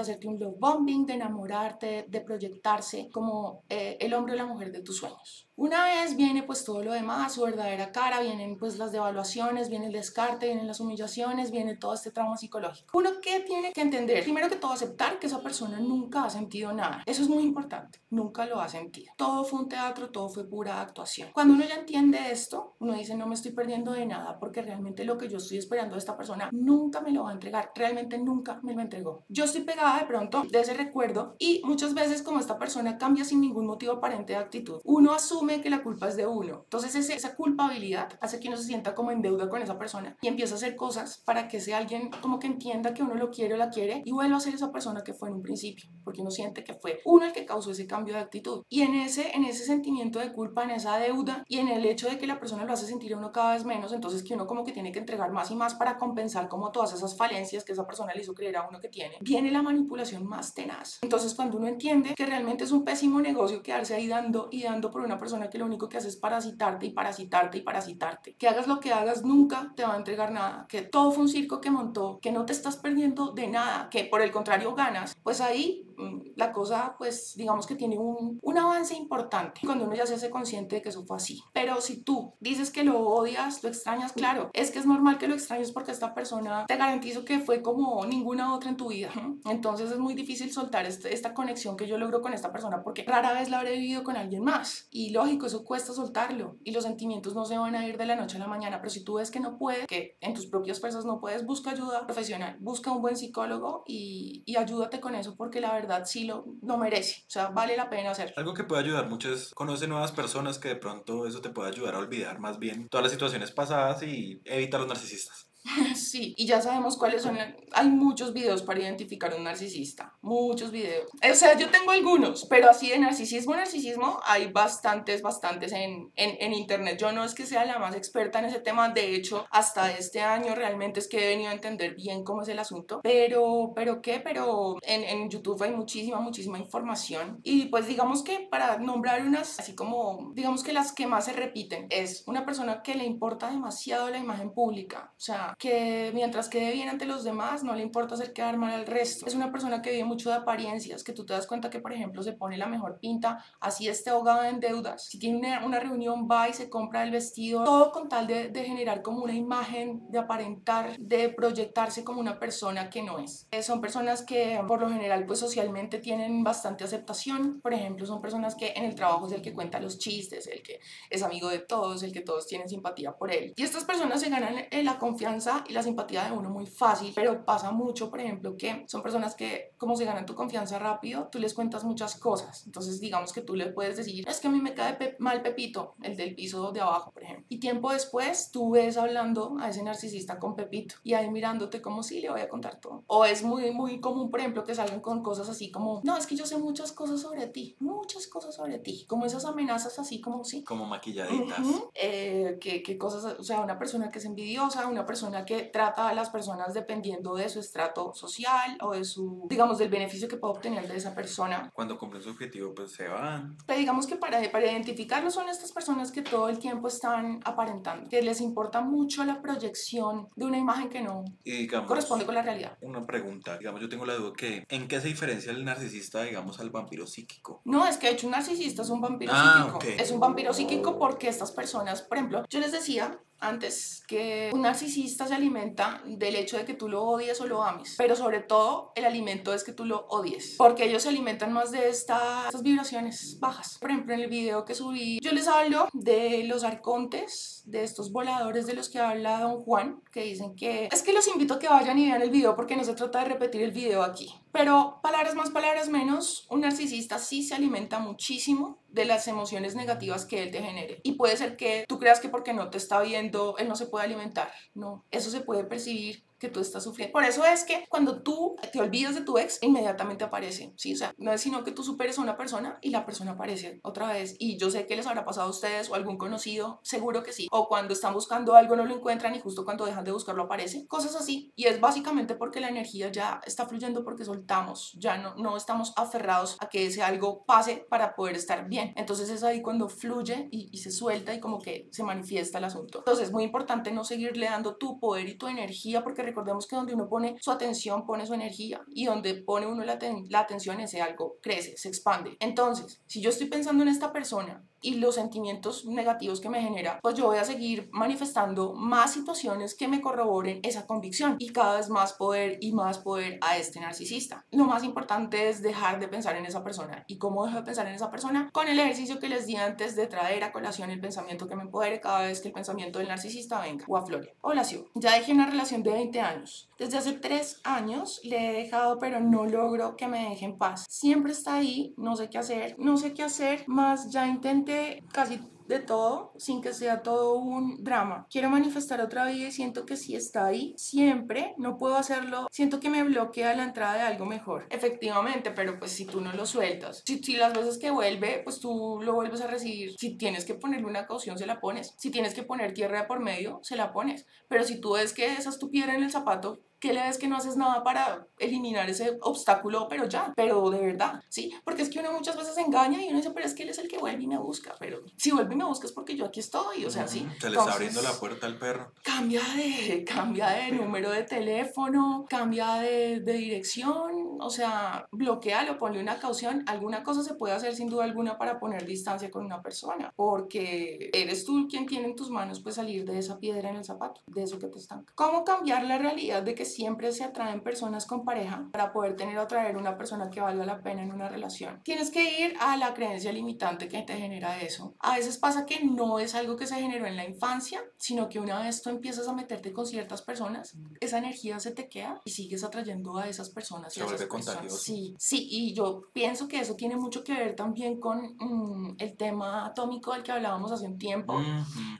hacerte un love bombing, de enamorarte, de proyectarse como eh, el hombre o la mujer de tus sueños. Una vez viene pues todo lo demás, su verdadera cara, vienen pues las devaluaciones, viene el descarte, vienen las humillaciones, viene todo este trauma psicológico. Uno que tiene que entender, primero que todo aceptar que esa persona nunca ha sentido nada. Eso es muy importante, nunca lo ha sentido. Todo fue un teatro, todo fue pura actuación. Cuando uno ya entiende esto, uno dice no me estoy perdiendo de nada porque realmente lo que yo estoy esperando de esta persona nunca me lo va a entregar, realmente nunca me lo entregó. Yo estoy pegada de pronto de ese recuerdo y muchas veces como esta persona cambia sin ningún motivo aparente de actitud, uno asume que la culpa es de uno. Entonces esa culpabilidad hace que uno se sienta como en deuda con esa persona y empieza a hacer cosas para que ese alguien como que entienda que uno lo quiere o la quiere y vuelva a ser esa persona que fue en un principio, porque uno siente que fue uno el que causó ese cambio de actitud. Y en ese, en ese sentimiento de culpa, en esa deuda y en el hecho de que la persona lo hace sentir a uno cada vez menos, entonces que uno como que tiene que entregar más y más para compensar como todas esas falencias que esa persona le hizo creer a uno que tiene, viene la manipulación más tenaz. Entonces cuando uno entiende que realmente es un pésimo negocio quedarse ahí dando y dando por una persona que lo único que hace es parasitarte y parasitarte y parasitarte. Que hagas lo que hagas, nunca te va a entregar nada. Que todo fue un circo que montó, que no te estás perdiendo de nada, que por el contrario ganas. Pues ahí la cosa, pues digamos que tiene un, un avance importante cuando uno ya se hace consciente de que eso fue así. Pero si tú dices que lo odias, lo extrañas, claro, es que es normal que lo extrañes porque esta persona te garantizo que fue como ninguna otra en tu vida. Entonces es muy difícil soltar este, esta conexión que yo logro con esta persona porque rara vez la habré vivido con alguien más. Y lo eso cuesta soltarlo y los sentimientos no se van a ir de la noche a la mañana, pero si tú ves que no puedes, que en tus propias fuerzas no puedes, busca ayuda profesional, busca un buen psicólogo y, y ayúdate con eso porque la verdad sí lo, lo merece, o sea, vale la pena hacerlo. Algo que puede ayudar mucho es conocer nuevas personas que de pronto eso te puede ayudar a olvidar más bien todas las situaciones pasadas y evitar los narcisistas. Sí, y ya sabemos cuáles son. Hay muchos videos para identificar un narcisista. Muchos videos. O sea, yo tengo algunos, pero así de narcisismo, narcisismo, hay bastantes, bastantes en, en, en, internet. Yo no es que sea la más experta en ese tema. De hecho, hasta este año realmente es que he venido a entender bien cómo es el asunto. Pero, ¿pero qué? Pero en, en YouTube hay muchísima, muchísima información. Y pues digamos que para nombrar unas, así como, digamos que las que más se repiten, es una persona que le importa demasiado la imagen pública. O sea, que mientras quede bien ante los demás, no le importa hacer quedar mal al resto. Es una persona que vive mucho de apariencias, que tú te das cuenta que, por ejemplo, se pone la mejor pinta, así esté ahogado en deudas. Si tiene una, reunión, va y se compra el vestido, todo con tal de, de, generar como una imagen, de aparentar, de proyectarse como una persona que no es. Eh, son personas que, por lo general, pues socialmente tienen bastante aceptación. Por ejemplo, son personas que en el trabajo es el que cuenta los chistes, el que es amigo de todos, el que todos tienen simpatía por él. Y estas personas se ganan eh, la confianza y la simpatía de uno muy fácil, pero pasa mucho, por ejemplo, que son personas que como se ganan tu confianza rápido, tú les cuentas muchas cosas. Entonces, digamos que tú le puedes decir, es que a mí me cae mal Pepito, el del piso de abajo, por ejemplo. Y tiempo después, tú ves hablando a ese narcisista con Pepito y ahí mirándote como si le voy a contar todo. O es muy, muy común, por ejemplo, que salgan con cosas así como, no, es que yo sé muchas cosas sobre ti, muchas cosas sobre ti. Como esas amenazas así como, sí. Como maquilladitas. eh, que, que cosas, o sea, una persona que es envidiosa, una persona persona que trata a las personas dependiendo de su estrato social o de su, digamos, del beneficio que puede obtener de esa persona. Cuando cumplen su objetivo, pues se van. Pero digamos que para, para identificarlo son estas personas que todo el tiempo están aparentando, que les importa mucho la proyección de una imagen que no Y digamos, corresponde con la realidad. una pregunta, digamos, yo tengo la duda que, ¿en qué se diferencia el narcisista, digamos, al vampiro psíquico? No, es que de hecho un narcisista es un vampiro Ah, psíquico. ok. Es un vampiro psíquico porque estas personas, por ejemplo, yo les decía antes que un narcisista se alimenta del hecho de que tú lo odies o lo ames, pero sobre todo el alimento es que tú lo odies, porque ellos se alimentan más de esta- estas vibraciones bajas. Por ejemplo, en el video que subí, yo les hablo de los arcontes, de estos voladores de los que habla Don Juan, que dicen que es que los invito a que vayan y vean el video porque no se trata de repetir el video aquí. Pero palabras más, palabras menos, un narcisista sí se alimenta muchísimo de las emociones negativas que él te genere. Y puede ser que tú creas que porque no te está viendo, él no se puede alimentar. No, eso se puede percibir que tú estás sufriendo. Por eso es que cuando tú te olvidas de tu ex, inmediatamente aparece, ¿sí? O sea, no es sino que tú superes a una persona y la persona aparece otra vez. Y yo sé que les habrá pasado a ustedes o algún conocido, seguro que sí. O cuando están buscando algo no lo encuentran y justo cuando dejan de buscarlo aparece. Cosas así. Y es básicamente porque la energía ya está fluyendo porque soltamos. Ya no, no estamos aferrados a que ese algo pase para poder estar bien. Entonces es ahí cuando fluye y, y se suelta y como que se manifiesta el asunto. Entonces es muy importante no seguirle dando tu poder y tu energía porque recordemos que donde uno pone su atención, pone su energía y donde pone uno la, la atención, ese algo crece, se expande. Entonces, si yo estoy pensando en esta persona y los sentimientos negativos que me genera, pues yo voy a seguir manifestando más situaciones que me corroboren esa convicción y cada vez más poder y más poder a este narcisista. Lo más importante es dejar de pensar en esa persona. ¿Y cómo dejo de pensar en esa persona? Con el ejercicio que les di antes de traer a colación el pensamiento que me empodere cada vez que el pensamiento del narcisista venga o aflore. Hola, Siu. Ya dejé una relación de 20 años. Desde hace 3 años le he dejado, pero no logro que me deje en paz. Siempre está ahí, no sé qué hacer, no sé qué hacer, más ya intenté casi de todo sin que sea todo un drama. Quiero manifestar otra vida y siento que si está ahí, siempre no puedo hacerlo. Siento que me bloquea la entrada de algo mejor. Efectivamente, pero pues si tú no lo sueltas, si, si las veces que vuelve, pues tú lo vuelves a recibir. Si tienes que ponerle una caución, se la pones. Si tienes que poner tierra por medio, se la pones. Pero si tú ves que esa es tu piedra en el zapato, ¿Qué le ves que no haces nada para eliminar ese obstáculo? Pero ya, pero de verdad, ¿sí? Porque es que uno muchas veces engaña y uno dice, pero es que él es el que vuelve y me busca. Pero si vuelve y me busca es porque yo aquí estoy, o sea, sí. Se le está abriendo la puerta al perro. Cambia de, cambia de número de teléfono, cambia de, de dirección, o sea, bloquealo, ponle una caución. Alguna cosa se puede hacer sin duda alguna para poner distancia con una persona, porque eres tú quien tiene en tus manos pues salir de esa piedra en el zapato, de eso que te estanca. ¿Cómo cambiar la realidad de que siempre se atraen personas con pareja para poder tener o atraer una persona que valga la pena en una relación? Tienes que ir a la creencia limitante que te genera eso. A veces pasa que no es algo que se generó en la infancia, sino que una vez tú empiezas a meterte con ciertas personas, esa energía se te queda y sigues atrayendo a esas personas. Se vuelve contagioso. Sí, sí, y yo pienso que eso tiene mucho que ver también con mm, el tema atómico del que hablábamos hace un tiempo.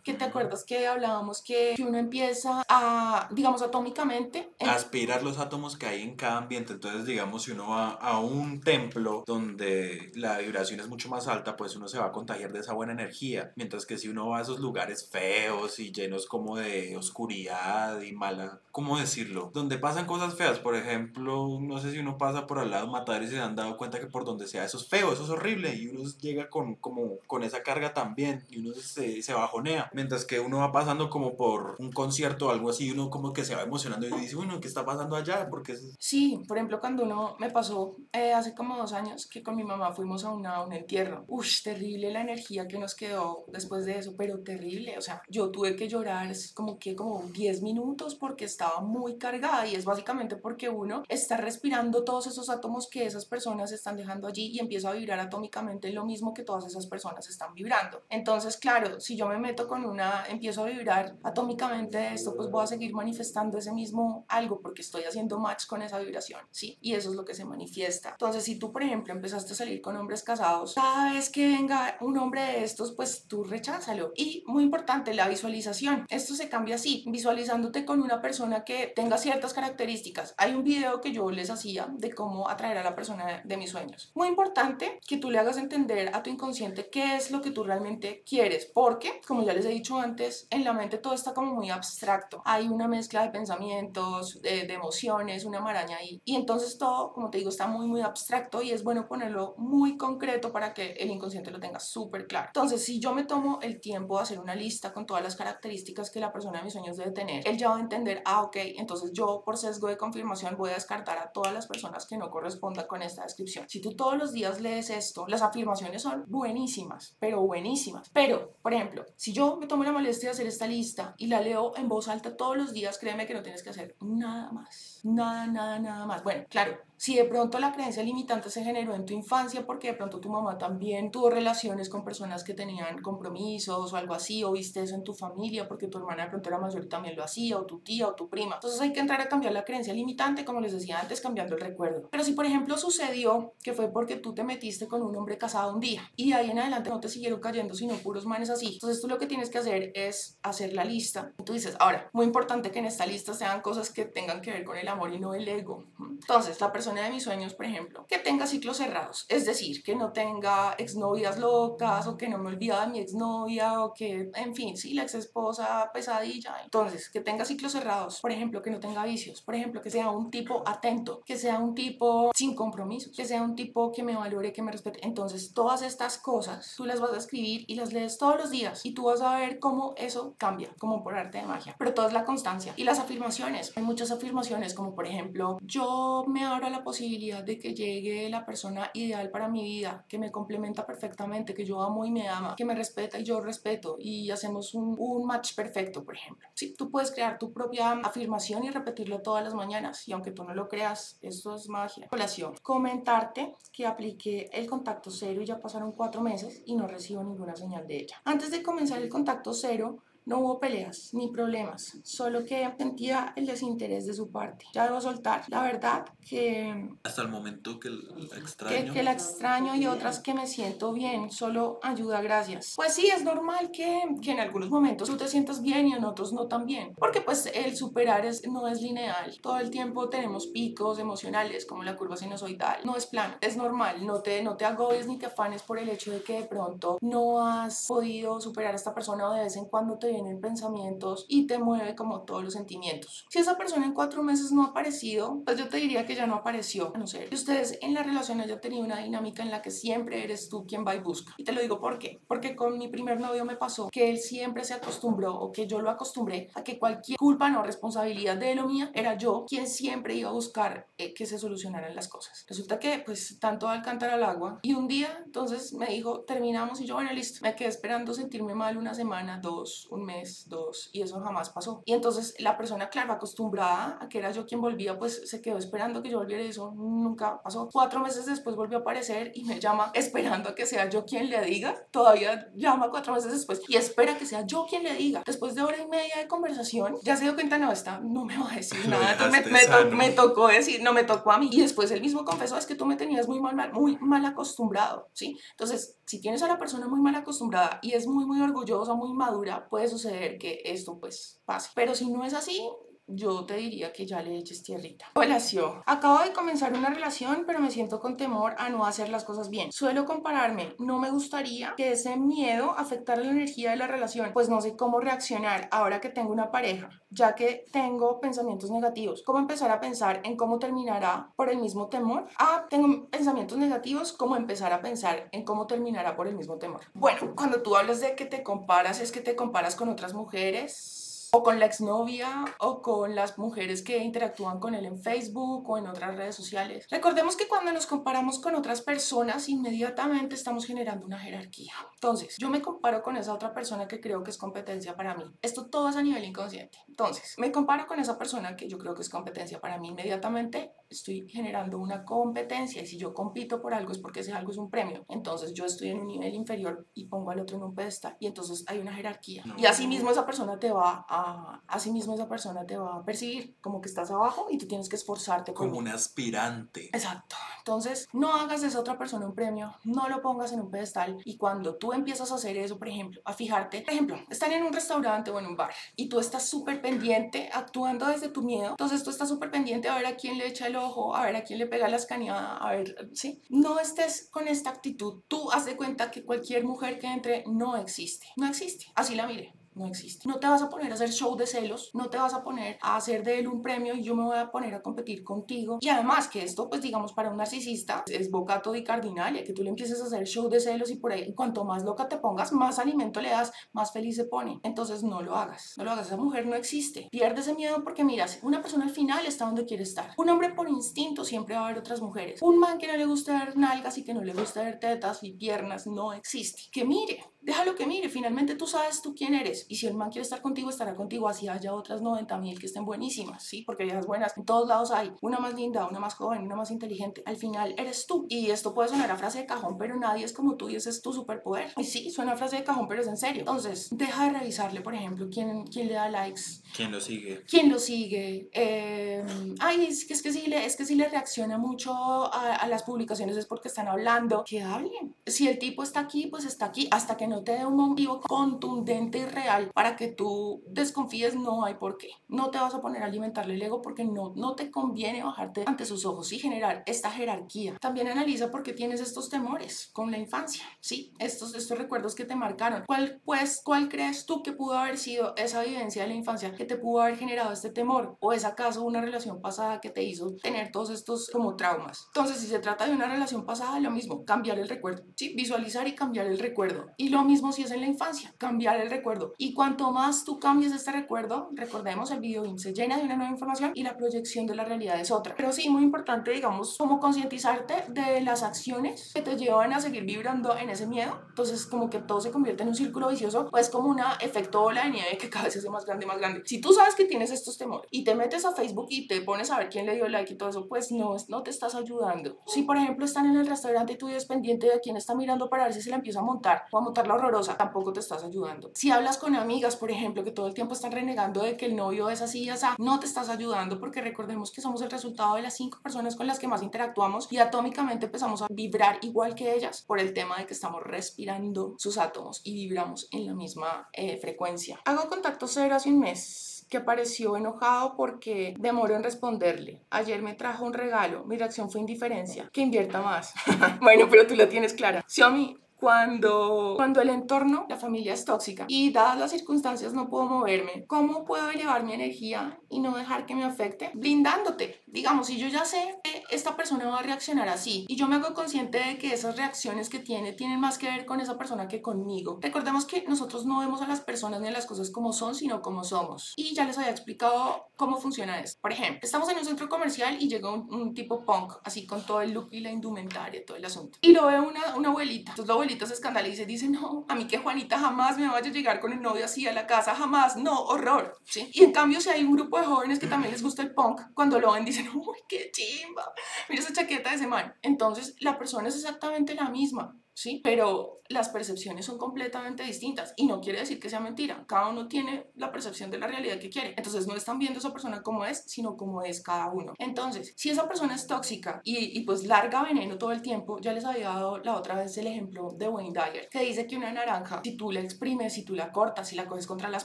Que te acuerdas que hablábamos que, que uno empieza a, digamos, atómicamente. En- aspirar los átomos que hay en cada ambiente. Entonces, digamos, si uno va a un templo donde la vibración es mucho más alta, pues uno se va a contagiar de esa buena energía. Mientras que si uno va a esos lugares feos y llenos como de oscuridad y mala, ¿cómo decirlo? Donde pasan cosas feas, por ejemplo, no sé si uno pasa por al lado de y se han dado cuenta que por donde sea eso es feo, eso es horrible y uno llega con, como, con esa carga también y uno se, se bajonea. Mientras que uno va pasando como por un concierto o algo así, uno como que se va emocionando y dice, bueno, ¿qué está pasando allá? Porque es... Sí, por ejemplo, cuando uno me pasó eh, hace como dos años que con mi mamá fuimos a una, a un entierro. Ush, terrible la energía que nos quedó después de eso, pero terrible. O sea, yo tuve que llorar como que como 10 minutos porque estaba muy cargada y es básicamente porque uno está respirando todos esos átomos que esas personas están dejando allí y empieza a vibrar atómicamente lo mismo que todas esas personas están vibrando. Entonces, claro, si yo me meto con una, empiezo a vibrar atómicamente de esto, pues voy a seguir manifestando ese mismo algo porque estoy haciendo match con esa vibración, ¿sí? Y eso es lo que se manifiesta. Entonces, si tú, por ejemplo, empezaste a salir con hombres casados, cada vez que venga un hombre de estos, pues tú recházalo. Y muy importante, la visualización. Esto se cambia así, visualizándote con una persona que tenga ciertas características. Hay un video que yo les hacía de cómo atraer a la persona de mis sueños. Muy importante que tú le hagas entender a tu inconsciente qué es lo que tú realmente quieres, porque, como ya les he dicho antes, en la mente todo está como muy abstracto. Hay una mezcla de pensamientos, de, emociones, una maraña ahí. Y entonces todo, como te digo, está muy, muy abstracto y es bueno ponerlo muy concreto para que el inconsciente lo tenga súper claro. Entonces, si yo me tomo el tiempo de hacer una lista con todas las características que la persona de mis sueños debe tener, él ya va a entender, ah, ok, entonces yo por sesgo de confirmación voy a descartar a todas las personas que no correspondan con esta descripción. Si tú todos los días lees esto, las afirmaciones son buenísimas, pero buenísimas. Pero, por ejemplo, si yo me tomo la molestia de hacer esta lista y la leo en voz alta todos los días, créeme que no tienes que hacer nada más. Nada, nada, nada más. Bueno, claro, si de pronto la creencia limitante se generó en tu infancia porque de pronto tu mamá también tuvo relaciones con personas que tenían compromisos o algo así, o viste eso en tu familia porque tu hermana de pronto era mayor y también lo hacía, o tu tía o tu prima. Entonces hay que entrar a cambiar la creencia limitante, como les decía antes, cambiando el recuerdo. Pero si por ejemplo sucedió que fue porque tú te metiste con un hombre casado un día y de ahí en adelante no te siguieron cayendo sino puros manes así, entonces tú lo que tienes que hacer es hacer la lista. Y tú dices, ahora, muy importante que en esta lista sean cosas que tengan que ver con el amor y no el ego. Entonces, la persona de mis sueños, por ejemplo, que tenga ciclos cerrados, es decir, que no tenga exnovias locas o que no me olvida de mi exnovia o que, en fin, sí, la ex esposa pesadilla. Entonces, que tenga ciclos cerrados, por ejemplo, que no tenga vicios, por ejemplo, que sea un tipo atento, que sea un tipo sin compromisos, que sea un tipo que me valore, que me respete. Entonces, todas estas cosas tú las vas a escribir y las lees todos los días y tú vas a ver cómo eso cambia, como por arte de magia. Pero todo es la constancia. Y las afirmaciones, hay muchas afirmaciones como por ejemplo, yo me abro la posibilidad de que llegue la persona ideal para mi vida, que me complementa perfectamente, que yo amo y me ama, que me respeta y yo respeto y hacemos un, un match perfecto, por ejemplo. Sí, tú puedes crear tu propia afirmación y repetirlo todas las mañanas y aunque tú no lo creas, esto es magia. Colación. Comentarte que apliqué el contacto cero y ya pasaron cuatro meses y no recibo ninguna señal de ella. Antes de comenzar el contacto cero, no hubo peleas ni problemas, solo que sentía el desinterés de su parte. Ya debo soltar. La verdad que... Hasta el momento que la extraño. Que, que la extraño y otras que me siento bien, solo ayuda, gracias. Pues sí, es normal que, que en algunos momentos tú te sientas bien y en otros no tan bien, porque pues el superar es, no es lineal. Todo el tiempo tenemos picos emocionales, como la curva sinusoidal. No es plano, es normal. No te, no te agobies ni te afanes por el hecho de que de pronto no has podido superar a esta persona o de vez en cuando te vienen pensamientos y te mueve como todos los sentimientos. Si esa persona en cuatro meses no ha aparecido, pues yo te diría que ya no apareció. No sé, si ustedes en la relación hayan tenido una dinámica en la que siempre eres tú quien va y busca. Y te lo digo por qué. Porque con mi primer novio me pasó que él siempre se acostumbró o que yo lo acostumbré a que cualquier culpa, no responsabilidad de él o mía, era yo quien siempre iba a buscar eh, que se solucionaran las cosas. Resulta que pues tanto al cantar al agua y un día entonces me dijo terminamos y yo bueno listo. Me quedé esperando sentirme mal una semana, dos, un mes, dos, y eso jamás pasó. Y entonces la persona, claro, acostumbrada a que era yo quien volvía, pues se quedó esperando que yo volviera y eso nunca pasó. Cuatro meses después volvió a aparecer y me llama esperando a que sea yo quien le diga. Todavía llama cuatro meses después y espera que sea yo quien le diga. Después de hora y media de conversación, ya se dio cuenta, no, está, no me va a decir nada. Me, me, to me, tocó decir, no me tocó a mí. Y después él mismo confesó, es que tú me tenías muy mal, muy mal acostumbrado, ¿sí? Entonces, si tienes a la persona muy mal acostumbrada y es muy, muy orgullosa, muy madura, puede suceder que esto pues pase. Pero si no es así, yo te diría que ya le eches tierrita. Relación. Acabo de comenzar una relación, pero me siento con temor a no hacer las cosas bien. Suelo compararme. No me gustaría que ese miedo afectara la energía de la relación, pues no sé cómo reaccionar ahora que tengo una pareja, ya que tengo pensamientos negativos. ¿Cómo empezar a pensar en cómo terminará por el mismo temor? Ah, tengo pensamientos negativos. ¿Cómo empezar a pensar en cómo terminará por el mismo temor? Bueno, cuando tú hablas de que te comparas, es que te comparas con otras mujeres o con la exnovia o con las mujeres que interactúan con él en Facebook o en otras redes sociales. Recordemos que cuando nos comparamos con otras personas, inmediatamente estamos generando una jerarquía. Entonces, yo me comparo con esa otra persona que creo que es competencia para mí. Esto todo es a nivel inconsciente. Entonces, me comparo con esa persona que yo creo que es competencia para mí. Inmediatamente estoy generando una competencia y si yo compito por algo es porque ese algo es un premio. Entonces, yo estoy en un nivel inferior y pongo al otro en un pedestal y entonces hay una jerarquía. Y así mismo esa persona te va a a, a sí mismo esa persona te va a percibir como que estás abajo y tú tienes que esforzarte Como un aspirante. Exacto. Entonces, no hagas de esa otra persona un premio, no lo pongas en un pedestal y cuando tú empiezas a hacer eso, por ejemplo, a fijarte, por ejemplo, están en un restaurante o en un bar y tú estás súper pendiente, actuando desde tu miedo, entonces tú estás súper pendiente a ver a quién le echa el ojo, a ver a quién le pega la escaneada, a ver, ¿sí? No estés con esta actitud. Tú haz de cuenta que cualquier mujer que entre no existe, no existe. Así la mire no existe. No te vas a poner a hacer show de celos, no te vas a poner a hacer de él un premio y yo me voy a poner a competir contigo. Y además que esto, pues digamos, para un narcisista es bocato di cardinale, que tú le empieces a hacer show de celos y por ahí, cuanto más loca te pongas, más alimento le das, más feliz se pone. Entonces no lo hagas, no lo hagas, esa mujer no existe. Pierde ese miedo porque miras, una persona al final está donde quiere estar. Un hombre por instinto siempre va a haber otras mujeres. Un man que no le gusta ver nalgas y que no le gusta ver tetas y piernas no existe. Que mire, déjalo que mire, finalmente tú sabes tú quién eres y si el man quiere estar contigo, estará contigo, así haya otras 90 mil que estén buenísimas, ¿sí? Porque viejas buenas en todos lados hay, una más linda, una más joven, una más inteligente, al final eres tú y esto puede sonar a frase de cajón, pero nadie es como tú y ese es tu superpoder y sí, suena a frase de cajón, pero es en serio, entonces deja de revisarle, por ejemplo, quién, quién le da likes, ¿Quién lo sigue? quién lo sigue. Eh, ay, es que, es que sí le, es que sí le reacciona mucho a, a las publicaciones es porque están hablando. Que hablen. Si el tipo está aquí, pues está aquí. Hasta que no te dé un motivo contundente y real para que tú desconfíes, no hay por qué. No te vas a poner a alimentarle el ego porque no, no te conviene bajarte ante sus ojos y generar esta jerarquía. También analiza por qué tienes estos temores con la infancia, ¿sí? Estos, estos recuerdos que te marcaron. ¿Cuál, pues, ¿Cuál crees tú que pudo haber sido esa vivencia de la infancia que te pudo haber generado este temor? ¿O es acaso una relación pasada que te hizo tener todos estos como traumas? Entonces, si se trata de una relación pasada, lo mismo, cambiar el recuerdo, ¿sí? Visualizar y cambiar el recuerdo. Y lo mismo si es en la infancia, cambiar el recuerdo. Y cuanto más tú cambies este recuerdo, recordemos, el video se llena de una nueva información y la proyección de la realidad es otra. Pero sí, muy importante, digamos, como concientizarte de las acciones que te llevan a seguir vibrando en ese miedo. Entonces, como que todo se convierte en un círculo vicioso, pues como un efecto bola de nieve que cada vez se hace más grande, más grande. Si tú sabes que tienes estos temores y te metes a Facebook y te pones a ver quién le dio like y todo eso, pues no, no te estás ayudando. Si, por ejemplo, están en el restaurante y tú eres pendiente de quién está mirando para ver si se la empieza a montar o a montar la horrorosa, tampoco te estás ayudando. Si hablas con amigas, por ejemplo, que todo el tiempo están renegando de que el novio es así y así, no te estás ayudando porque recordemos que somos el resultado de las cinco personas con las que más interactuamos y atómicamente empezamos a vibrar igual que ellas por el tema de que estamos respirando sus átomos y vibramos en la misma eh, frecuencia. Hago contacto cero hace un mes que pareció enojado porque demoró en responderle. Ayer me trajo un regalo, mi reacción fue indiferencia, que invierta más. bueno, pero tú la tienes clara. Xiaomi, cuando, cuando el entorno, la familia es tóxica y dadas las circunstancias no puedo moverme, ¿cómo puedo elevar mi energía y no dejar que me afecte? Blindándote. Digamos, si yo ya sé que esta persona va a reaccionar así y yo me hago consciente de que esas reacciones que tiene tienen más que ver con esa persona que conmigo. Recordemos que nosotros no vemos a las personas ni a las cosas como son, sino como somos. Y ya les había explicado cómo funciona esto. Por ejemplo, estamos en un centro comercial y llega un, un tipo punk, así con todo el look y la indumentaria, todo el asunto. Y lo ve una, una abuelita. Entonces la abuelita se escandaliza y dice, no, a mí que Juanita jamás me vaya a llegar con el novio así a la casa, jamás, no, horror. ¿sí? Y en cambio, si hay un grupo de jóvenes que también les gusta el punk, cuando lo ven dicen, uy, qué chimba, mira esa chaqueta de ese man. Entonces, la persona es exactamente la misma. ¿Sí? Pero las percepciones son completamente distintas y no quiere decir que sea mentira. Cada uno tiene la percepción de la realidad que quiere. Entonces no están viendo a esa persona como es, sino como es cada uno. Entonces, si esa persona es tóxica y, y pues larga veneno todo el tiempo, ya les había dado la otra vez el ejemplo de Wayne Dyer, que dice que una naranja, si tú la exprimes, si tú la cortas, si la coges contra las